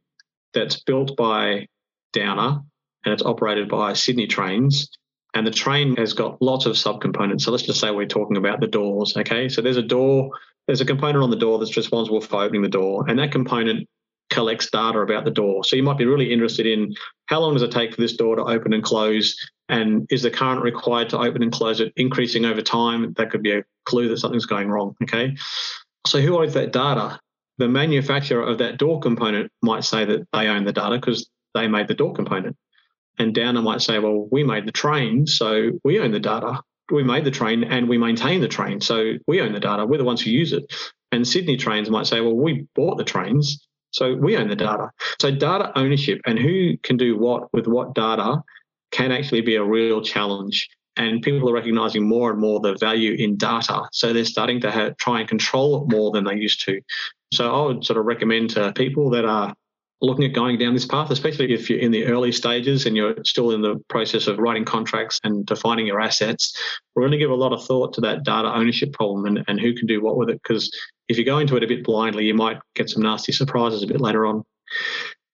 that's built by Downer and it's operated by Sydney Trains, and the train has got lots of subcomponents. So let's just say we're talking about the doors. Okay, so there's a door there's a component on the door that's responsible for opening the door, and that component collects data about the door. So you might be really interested in how long does it take for this door to open and close, and is the current required to open and close it increasing over time? That could be a clue that something's going wrong. Okay. So who owns that data? The manufacturer of that door component might say that they own the data because they made the door component. And Downer might say, well, we made the train, so we own the data we made the train and we maintain the train. So we own the data. We're the ones who use it. And Sydney Trains might say, well, we bought the trains. So we own the data. So data ownership and who can do what with what data can actually be a real challenge. And people are recognizing more and more the value in data. So they're starting to have, try and control it more than they used to. So I would sort of recommend to people that are looking at going down this path, especially if you're in the early stages and you're still in the process of writing contracts and defining your assets, we're going to give a lot of thought to that data ownership problem and, and who can do what with it. Because if you go into it a bit blindly, you might get some nasty surprises a bit later on.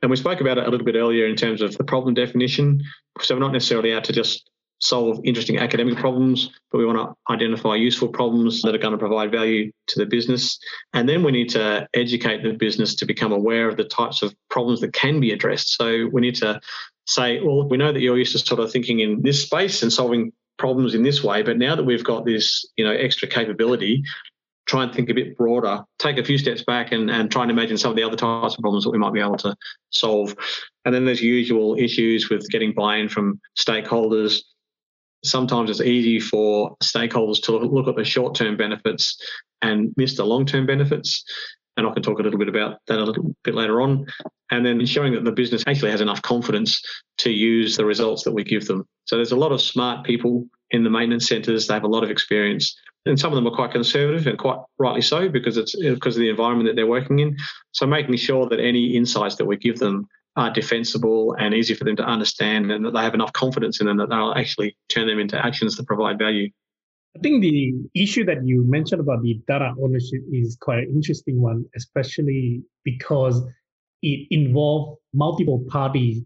And we spoke about it a little bit earlier in terms of the problem definition. So we're not necessarily out to just solve interesting academic problems, but we want to identify useful problems that are going to provide value to the business. And then we need to educate the business to become aware of the types of problems that can be addressed. So we need to say, well, we know that you're used to sort of thinking in this space and solving problems in this way, but now that we've got this, you know, extra capability, try and think a bit broader, take a few steps back and, and try and imagine some of the other types of problems that we might be able to solve. And then there's usual issues with getting buy-in from stakeholders, sometimes it's easy for stakeholders to look at the short term benefits and miss the long term benefits. And I can talk a little bit about that a little bit later on. And then ensuring that the business actually has enough confidence to use the results that we give them. So there's a lot of smart people in the maintenance centres. They have a lot of experience. And some of them are quite conservative and quite rightly so because it's because of the environment that they're working in. So making sure that any insights that we give them are defensible and easy for them to understand and that they have enough confidence in them that they'll actually turn them into actions that provide value. I think the issue that you mentioned about the data ownership is quite an interesting one, especially because it involves multiple parties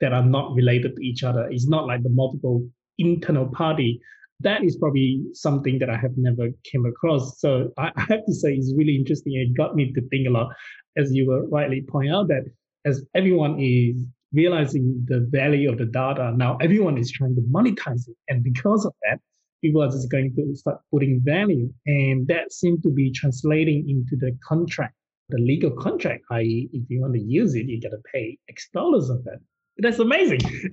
that are not related to each other. It's not like the multiple internal party. That is probably something that I have never came across. So I have to say it's really interesting. It got me to think a lot, as you were rightly point out that as everyone is realizing the value of the data, now everyone is trying to monetize it. And because of that, people are just going to start putting value. And that seems to be translating into the contract, the legal contract, i.e., if you want to use it, you got to pay X dollars of that. That's amazing.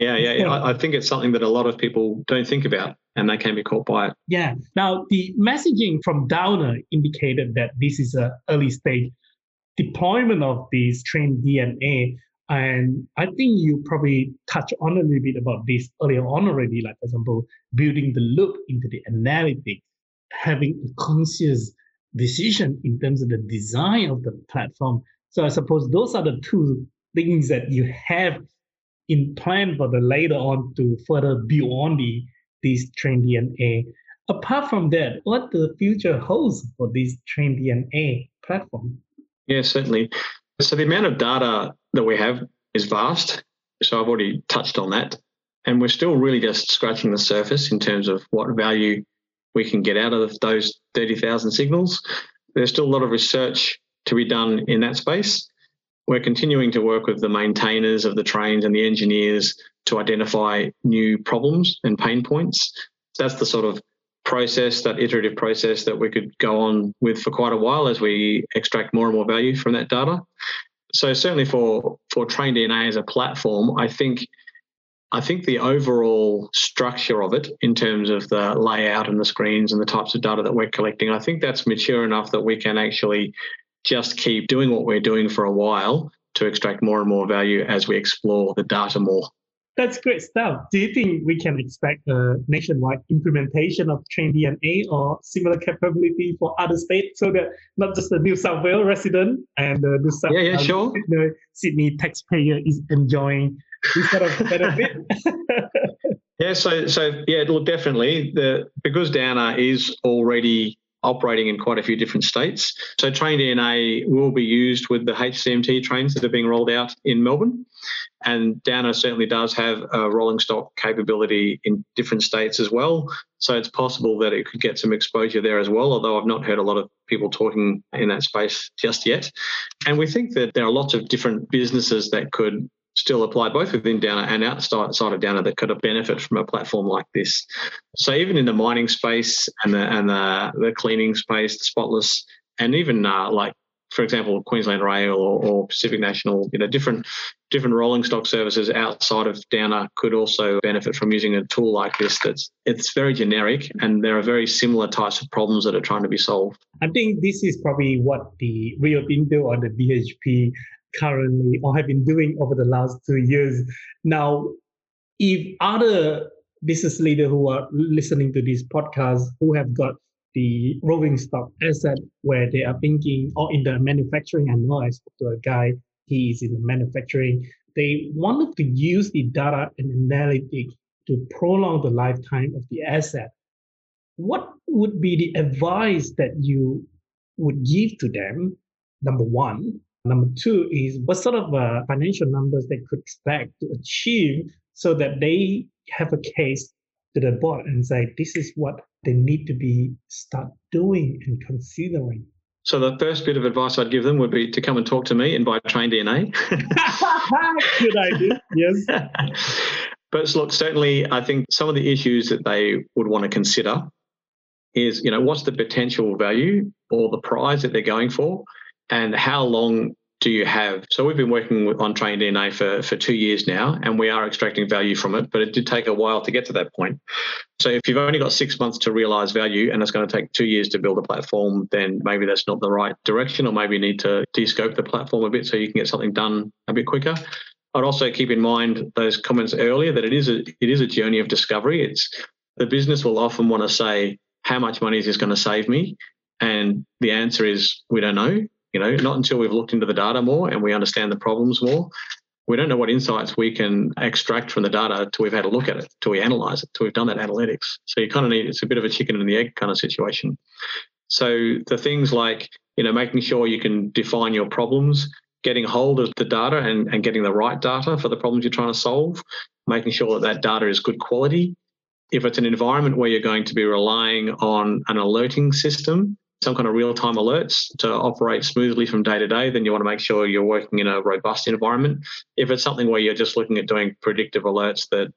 yeah, yeah, yeah. I, I think it's something that a lot of people don't think about and they can be caught by it. Yeah. Now, the messaging from Downer indicated that this is an early stage deployment of this Train DNA. And I think you probably touched on a little bit about this earlier on already, like for example, building the loop into the analytics. having a conscious decision in terms of the design of the platform. So I suppose those are the two things that you have in plan for the later on to further build on the this Train DNA. Apart from that, what the future holds for this Train DNA platform? Yeah, certainly. So the amount of data that we have is vast. So I've already touched on that. And we're still really just scratching the surface in terms of what value we can get out of those 30,000 signals. There's still a lot of research to be done in that space. We're continuing to work with the maintainers of the trains and the engineers to identify new problems and pain points. That's the sort of process, that iterative process that we could go on with for quite a while as we extract more and more value from that data. So certainly for for Train DNA as a platform, I think I think the overall structure of it in terms of the layout and the screens and the types of data that we're collecting, I think that's mature enough that we can actually just keep doing what we're doing for a while to extract more and more value as we explore the data more. That's great stuff. Do you think we can expect a nationwide implementation of Train DNA or similar capability for other states so that not just the New South Wales resident and the New South yeah, yeah, sure. the uh, Sydney taxpayer is enjoying this sort of benefit? yeah, so so yeah, look, definitely the because Downer is already operating in quite a few different states. So Train DNA will be used with the HCMT trains that are being rolled out in Melbourne. And Downer certainly does have a rolling stock capability in different states as well. So it's possible that it could get some exposure there as well, although I've not heard a lot of people talking in that space just yet. And we think that there are lots of different businesses that could still apply both within Downer and outside of Downer that could have benefit from a platform like this. So even in the mining space and the and the, the cleaning space, the spotless, and even uh, like for example, Queensland Rail or, or, Pacific National, you know, different different rolling stock services outside of Downer could also benefit from using a tool like this. That's it's very generic, and there are very similar types of problems that are trying to be solved. I think this is probably what the Rio Tinto or the BHP currently or have been doing over the last two years. Now, if other business leaders who are listening to this podcast who have got the rolling stock asset where they are thinking, or in the manufacturing, I know I spoke to a guy, he is in the manufacturing. They wanted to use the data and analytics to prolong the lifetime of the asset. What would be the advice that you would give to them? Number one. Number two is what sort of uh, financial numbers they could expect to achieve so that they have a case to the board and say, this is what they need to be start doing and considering. So the first bit of advice I'd give them would be to come and talk to me and buy Train DNA. Good idea. Yes. but look, certainly, I think some of the issues that they would want to consider is, you know, what's the potential value or the prize that they're going for, and how long do you have? So we've been working on Train DNA for, for two years now, and we are extracting value from it, but it did take a while to get to that point. So if you've only got six months to realize value and it's going to take two years to build a platform, then maybe that's not the right direction, or maybe you need to de-scope the platform a bit so you can get something done a bit quicker. I'd also keep in mind those comments earlier that it is a it is a journey of discovery. It's the business will often want to say, how much money is this going to save me? And the answer is we don't know. You know, not until we've looked into the data more and we understand the problems more. We don't know what insights we can extract from the data till we've had a look at it, till we analyze it, till we've done that analytics. So you kind of need it's a bit of a chicken and the egg kind of situation. So the things like, you know, making sure you can define your problems, getting hold of the data and, and getting the right data for the problems you're trying to solve, making sure that that data is good quality. If it's an environment where you're going to be relying on an alerting system, some kind of real-time alerts to operate smoothly from day to day, then you want to make sure you're working in a robust environment. If it's something where you're just looking at doing predictive alerts that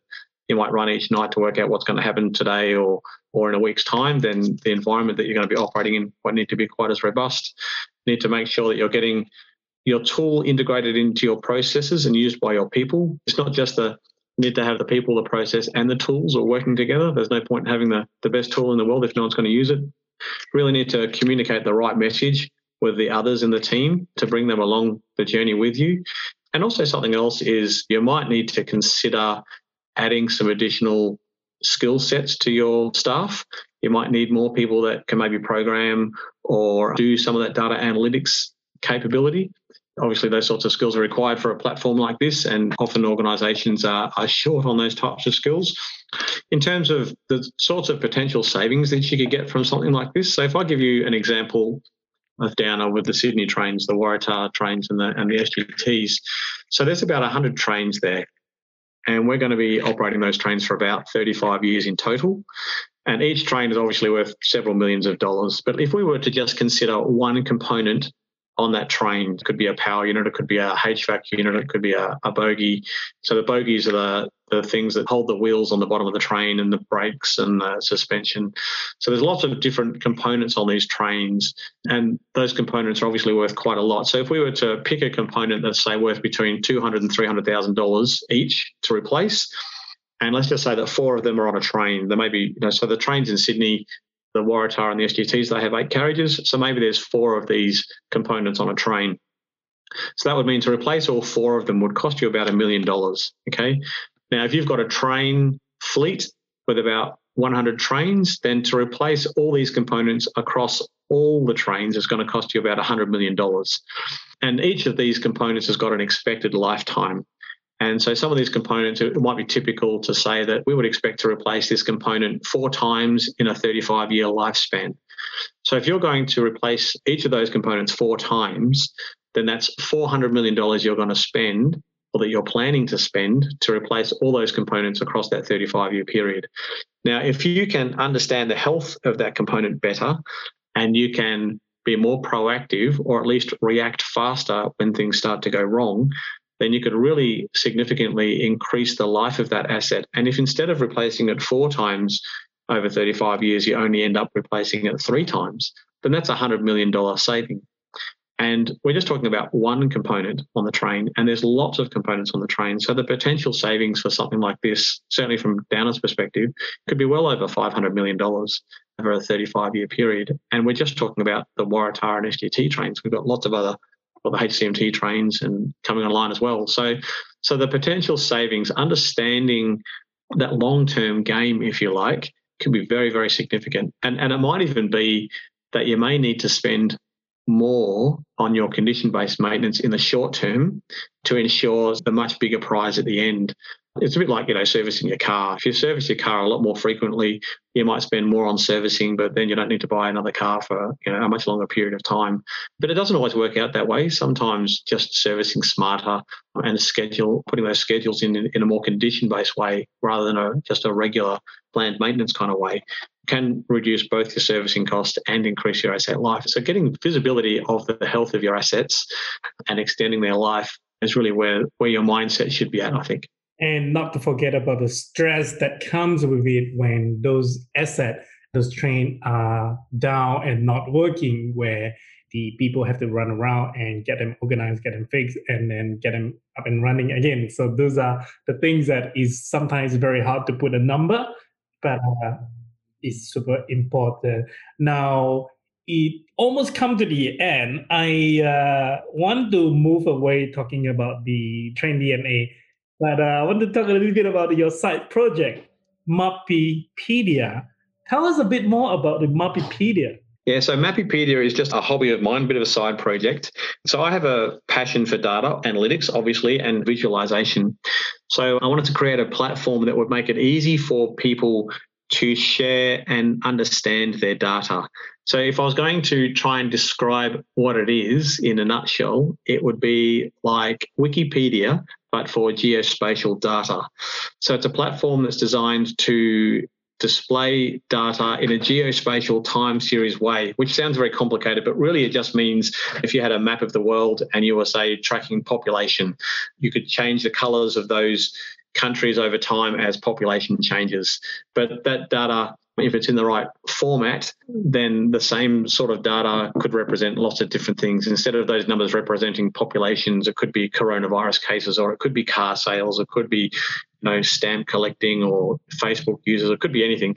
you might run each night to work out what's going to happen today or or in a week's time, then the environment that you're going to be operating in won't need to be quite as robust. You need to make sure that you're getting your tool integrated into your processes and used by your people. It's not just the need to have the people, the process, and the tools all working together. There's no point in having the, the best tool in the world if no one's going to use it really need to communicate the right message with the others in the team to bring them along the journey with you. And also, something else is you might need to consider adding some additional skill sets to your staff. You might need more people that can maybe program or do some of that data analytics capability. Obviously, those sorts of skills are required for a platform like this, and often organizations are, are short on those types of skills. In terms of the sorts of potential savings that you could get from something like this, so if I give you an example of Downer with the Sydney trains, the Waratah trains, and the and the SGTs. So there's about 100 trains there, and we're going to be operating those trains for about 35 years in total. And each train is obviously worth several millions of dollars. But if we were to just consider one component on that train. It could be a power unit, it could be a HVAC unit, it could be a, a bogie. So the bogies are the, the things that hold the wheels on the bottom of the train and the brakes and the suspension. So there's lots of different components on these trains, and those components are obviously worth quite a lot. So if we were to pick a component that's say worth between two hundred and three hundred thousand dollars each to replace, and let's just say that four of them are on a train. There may be, you know, so the trains in Sydney the Waratah and the SGTs, they have eight carriages. So maybe there's four of these components on a train. So that would mean to replace all four of them would cost you about a million dollars. Okay. Now, if you've got a train fleet with about 100 trains, then to replace all these components across all the trains is going to cost you about $100 million. And each of these components has got an expected lifetime. And so some of these components, it might be typical to say that we would expect to replace this component four times in a 35 year lifespan. So if you're going to replace each of those components four times, then that's $400 million you're going to spend or that you're planning to spend to replace all those components across that 35 year period. Now, if you can understand the health of that component better and you can be more proactive or at least react faster when things start to go wrong, then you could really significantly increase the life of that asset. And if instead of replacing it four times over 35 years, you only end up replacing it three times, then that's a $100 million saving. And we're just talking about one component on the train, and there's lots of components on the train. So the potential savings for something like this, certainly from Downer's perspective, could be well over $500 million over a 35 year period. And we're just talking about the Waratah and SGT trains. We've got lots of other or the HCMT trains and coming online as well. So, so the potential savings, understanding that long-term game, if you like, can be very, very significant. And and it might even be that you may need to spend more on your condition-based maintenance in the short term to ensure the much bigger prize at the end it's a bit like you know servicing your car. If you service your car a lot more frequently, you might spend more on servicing, but then you don't need to buy another car for you know a much longer period of time. But it doesn't always work out that way. Sometimes just servicing smarter and schedule putting those schedules in in a more condition based way rather than a, just a regular planned maintenance kind of way can reduce both your servicing cost and increase your asset life. So getting visibility of the health of your assets and extending their life is really where where your mindset should be at, I think and not to forget about the stress that comes with it when those assets those train are down and not working where the people have to run around and get them organized get them fixed and then get them up and running again. So those are the things that is sometimes very hard to put a number but uh, it's super important. Now it almost come to the end. I uh, want to move away talking about the train dna but uh, I want to talk a little bit about your side project, Mapipedia. Tell us a bit more about the Mapipedia. Yeah, so Mapipedia is just a hobby of mine, a bit of a side project. So I have a passion for data analytics, obviously, and visualization. So I wanted to create a platform that would make it easy for people to share and understand their data. So if I was going to try and describe what it is in a nutshell, it would be like Wikipedia, but for geospatial data. So it's a platform that's designed to display data in a geospatial time series way, which sounds very complicated, but really it just means if you had a map of the world and you were, say, tracking population, you could change the colors of those countries over time as population changes. But that data if it's in the right format, then the same sort of data could represent lots of different things. Instead of those numbers representing populations, it could be coronavirus cases, or it could be car sales, it could be you know stamp collecting or Facebook users, it could be anything.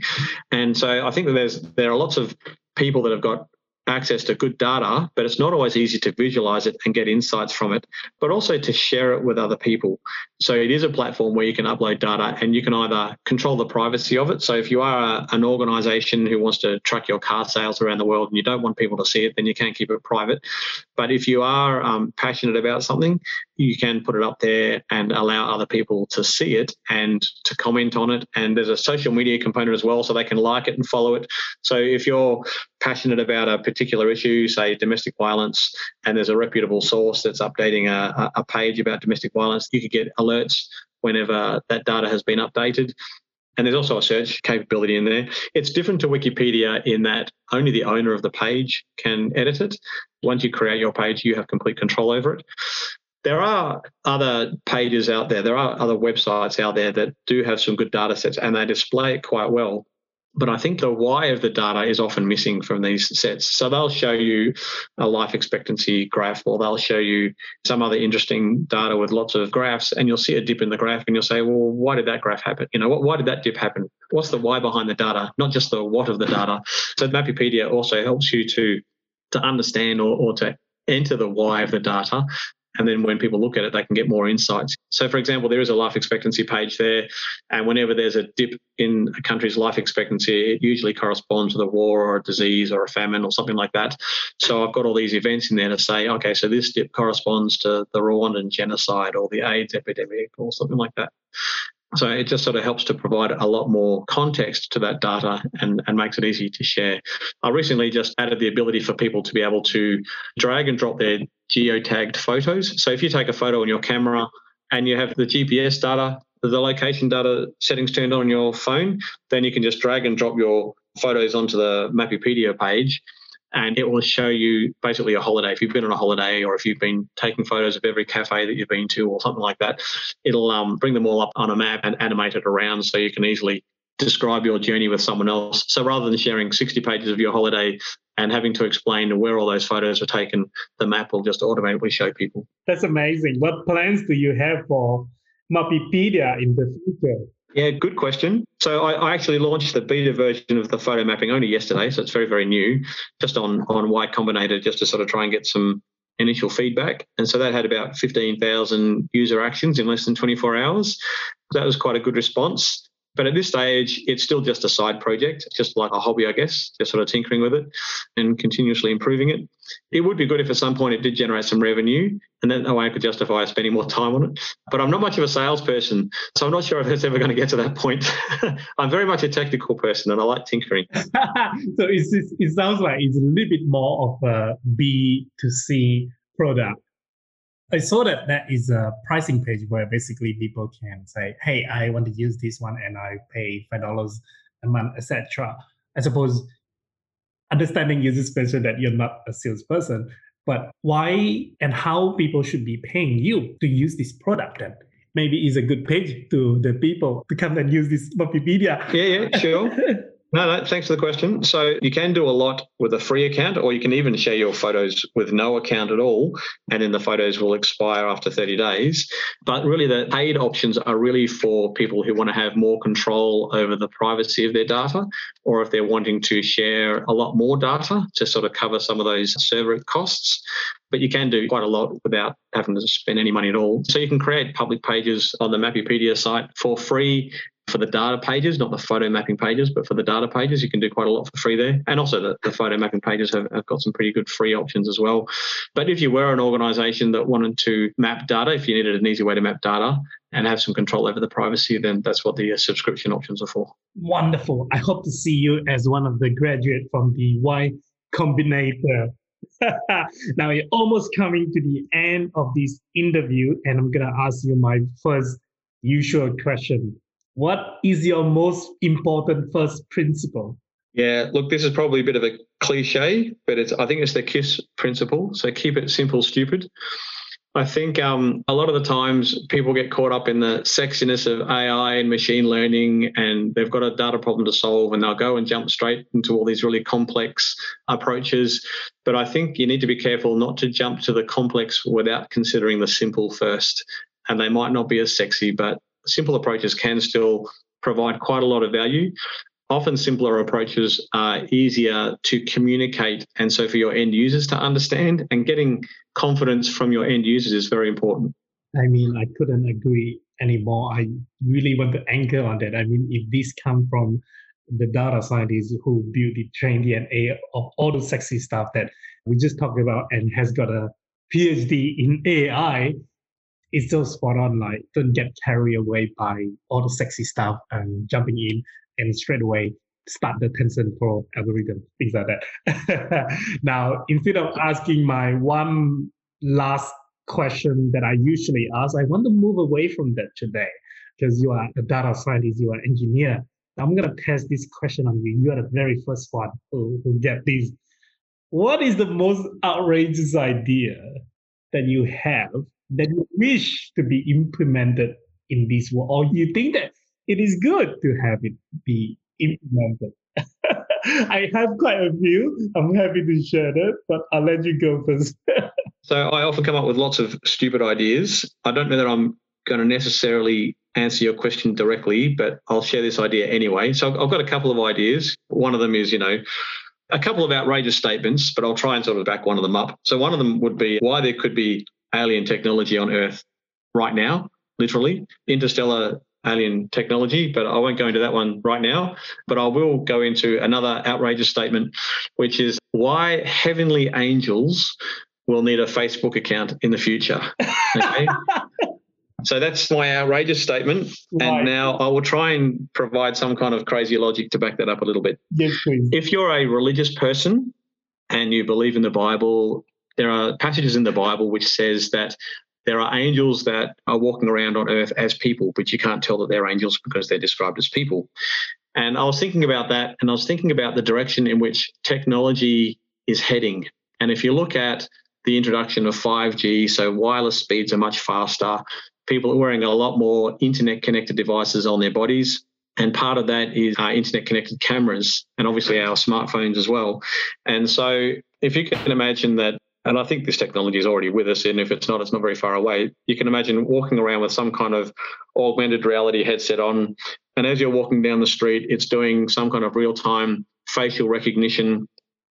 And so I think that there's there are lots of people that have got access to good data, but it's not always easy to visualize it and get insights from it, but also to share it with other people. So it is a platform where you can upload data and you can either control the privacy of it. So if you are a, an organization who wants to track your car sales around the world and you don't want people to see it, then you can keep it private. But if you are um, passionate about something, you can put it up there and allow other people to see it and to comment on it. And there's a social media component as well, so they can like it and follow it. So if you're passionate about a particular issue, say domestic violence, and there's a reputable source that's updating a, a page about domestic violence, you could get alerts whenever that data has been updated. And there's also a search capability in there. It's different to Wikipedia in that only the owner of the page can edit it. Once you create your page, you have complete control over it. There are other pages out there, there are other websites out there that do have some good data sets and they display it quite well. But I think the why of the data is often missing from these sets. So they'll show you a life expectancy graph, or they'll show you some other interesting data with lots of graphs, and you'll see a dip in the graph, and you'll say, "Well, why did that graph happen? You know, why did that dip happen? What's the why behind the data, not just the what of the data?" So Mapipedia also helps you to to understand or, or to enter the why of the data and then when people look at it, they can get more insights. So, for example, there is a life expectancy page there, and whenever there's a dip in a country's life expectancy, it usually corresponds with a war or a disease or a famine or something like that. So, I've got all these events in there to say, okay, so this dip corresponds to the Rwandan genocide or the AIDS epidemic or something like that. So it just sort of helps to provide a lot more context to that data and, and makes it easy to share. I recently just added the ability for people to be able to drag and drop their geotagged photos. So if you take a photo on your camera and you have the GPS data, the location data settings turned on your phone, then you can just drag and drop your photos onto the Mapipedia page and it will show you basically a holiday. If you've been on a holiday or if you've been taking photos of every cafe that you've been to or something like that, it'll um, bring them all up on a map and animate it around so you can easily describe your journey with someone else. So rather than sharing 60 pages of your holiday and having to explain where all those photos are taken, the map will just automatically show people. That's amazing. What plans do you have for Mapipedia in the future? Yeah, good question. So I, I, actually launched the beta version of the photo mapping only yesterday, so it's very, very new, just on on Y Combinator, just to sort of try and get some initial feedback. And so that had about 15,000 user actions in less than 24 hours. That was quite a good response. But at this stage, it's still just a side project, just like a hobby, I guess, just sort of tinkering with it and continuously improving it. It would be good if at some point it did generate some revenue and then oh, I could justify spending more time on it. But I'm not much of a salesperson, so I'm not sure if it's ever going to get to that point. I'm very much a technical person and I like tinkering. so it's, it sounds like it's a little bit more of a B to C product I saw that that is a pricing page where basically people can say, "Hey, I want to use this one, and I pay five dollars a month, etc." I suppose understanding users special that you're not a salesperson, but why and how people should be paying you to use this product then maybe is a good page to the people to come and use this Mapipedia. Yeah, yeah, sure. No, no, thanks for the question. So you can do a lot with a free account, or you can even share your photos with no account at all, and then the photos will expire after 30 days. But really, the paid options are really for people who want to have more control over the privacy of their data, or if they're wanting to share a lot more data to sort of cover some of those server costs. But you can do quite a lot without having to spend any money at all. So you can create public pages on the Mapipedia site for free for the data pages, not the photo mapping pages, but for the data pages, you can do quite a lot for free there. And also the, the photo mapping pages have, have, got some pretty good free options as well. But if you were an organization that wanted to map data, if you needed an easy way to map data and have some control over the privacy, then that's what the uh, subscription options are for. Wonderful. I hope to see you as one of the graduate from the Y Combinator. now we're almost coming to the end of this interview, and I'm going to ask you my first usual question what is your most important first principle? Yeah, look, this is probably a bit of a cliche, but it's I think it's the KISS principle. So keep it simple, stupid. I think um, a lot of the times people get caught up in the sexiness of AI and machine learning, and they've got a data problem to solve, and they'll go and jump straight into all these really complex approaches. But I think you need to be careful not to jump to the complex without considering the simple first. And they might not be as sexy, but simple approaches can still provide quite a lot of value. often simpler approaches are easier to communicate and so for your end users to understand and getting confidence from your end users is very important. I mean, I couldn't agree anymore. I really want to anchor on that. I mean, if this come from the data scientists who build the train DNA of all the sexy stuff that we just talked about and has got a PhD in AI, it's so spot on. Like, don't get carried away by all the sexy stuff and jumping in and straight away start the TensorFlow algorithm, things like that. now, instead of asking my one last question that I usually ask, I want to move away from that today because you are a data scientist, you are an engineer. I'm going to test this question on you. You are the very first one who, who get this. What is the most outrageous idea that you have that you wish to be implemented in this world, or you think that it is good to have it be implemented? I have quite a few. I'm happy to share that, but I'll let you go first. so I often come up with lots of stupid ideas. I don't know that I'm going to necessarily answer your question directly, but I'll share this idea anyway. So I've got a couple of ideas. One of them is, you know, a couple of outrageous statements, but I'll try and sort of back one of them up. So one of them would be why there could be alien technology on Earth right now, literally, interstellar alien technology, but I won't go into that one right now. But I will go into another outrageous statement, which is why heavenly angels will need a Facebook account in the future. Okay. so that's my outrageous statement. Right. And now I will try and provide some kind of crazy logic to back that up a little bit. Yes, please. If you're a religious person and you believe in the Bible, there are passages in the Bible which says that there are angels that are walking around on earth as people, but you can't tell that they're angels because they're described as people. And I was thinking about that, and I was thinking about the direction in which technology is heading. And if you look at the introduction of 5G, so wireless speeds are much faster, people are wearing a lot more internet connected devices on their bodies. And part of that is our internet connected cameras and obviously our smartphones as well. And so if you can imagine that and I think this technology is already with us. And if it's not, it's not very far away. You can imagine walking around with some kind of augmented reality headset on. And as you're walking down the street, it's doing some kind of real time facial recognition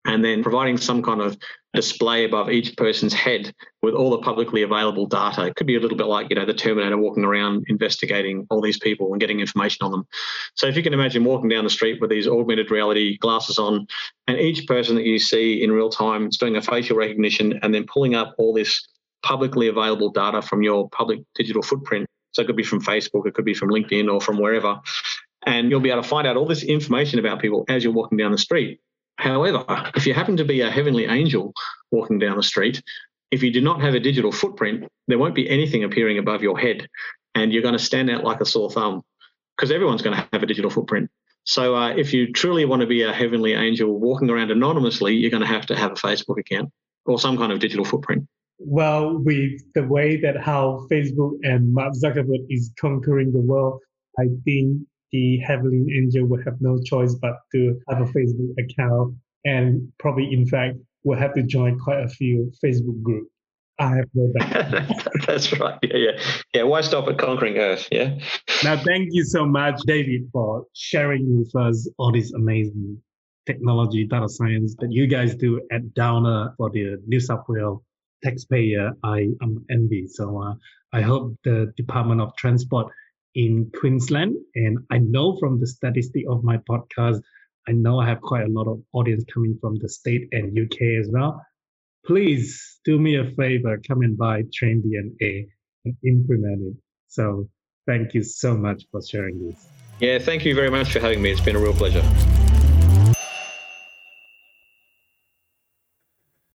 and then providing some kind of display above each person's head with all the publicly available data. It could be a little bit like, you know, the Terminator walking around investigating all these people and getting information on them. So if you can imagine walking down the street with these augmented reality glasses on, and each person that you see in real time is doing a facial recognition and then pulling up all this publicly available data from your public digital footprint. So it could be from Facebook, it could be from LinkedIn or from wherever. And you'll be able to find out all this information about people as you're walking down the street. However, if you happen to be a heavenly angel walking down the street, if you do not have a digital footprint, there won't be anything appearing above your head, and you're going to stand out like a sore thumb because everyone's going to have a digital footprint. So, uh, if you truly want to be a heavenly angel walking around anonymously, you're going to have to have a Facebook account or some kind of digital footprint. Well, with the way that how Facebook and Mark Zuckerberg is conquering the world, I think the heavenly angel will have no choice but to have a Facebook account and probably, in fact, will have to join quite a few Facebook groups. I have no doubt. That's right. Yeah, yeah. Yeah. Why stop at conquering Earth? Yeah. Now, thank you so much, David, for sharing with us all this amazing technology, data science that you guys do at Downer for the New South Wales taxpayer. I am envy. So uh, I hope the Department of Transport in Queensland. And I know from the statistic of my podcast, I know I have quite a lot of audience coming from the state and UK as well. Please do me a favor, come and buy Train DNA and implement it. So thank you so much for sharing this. Yeah, thank you very much for having me. It's been a real pleasure.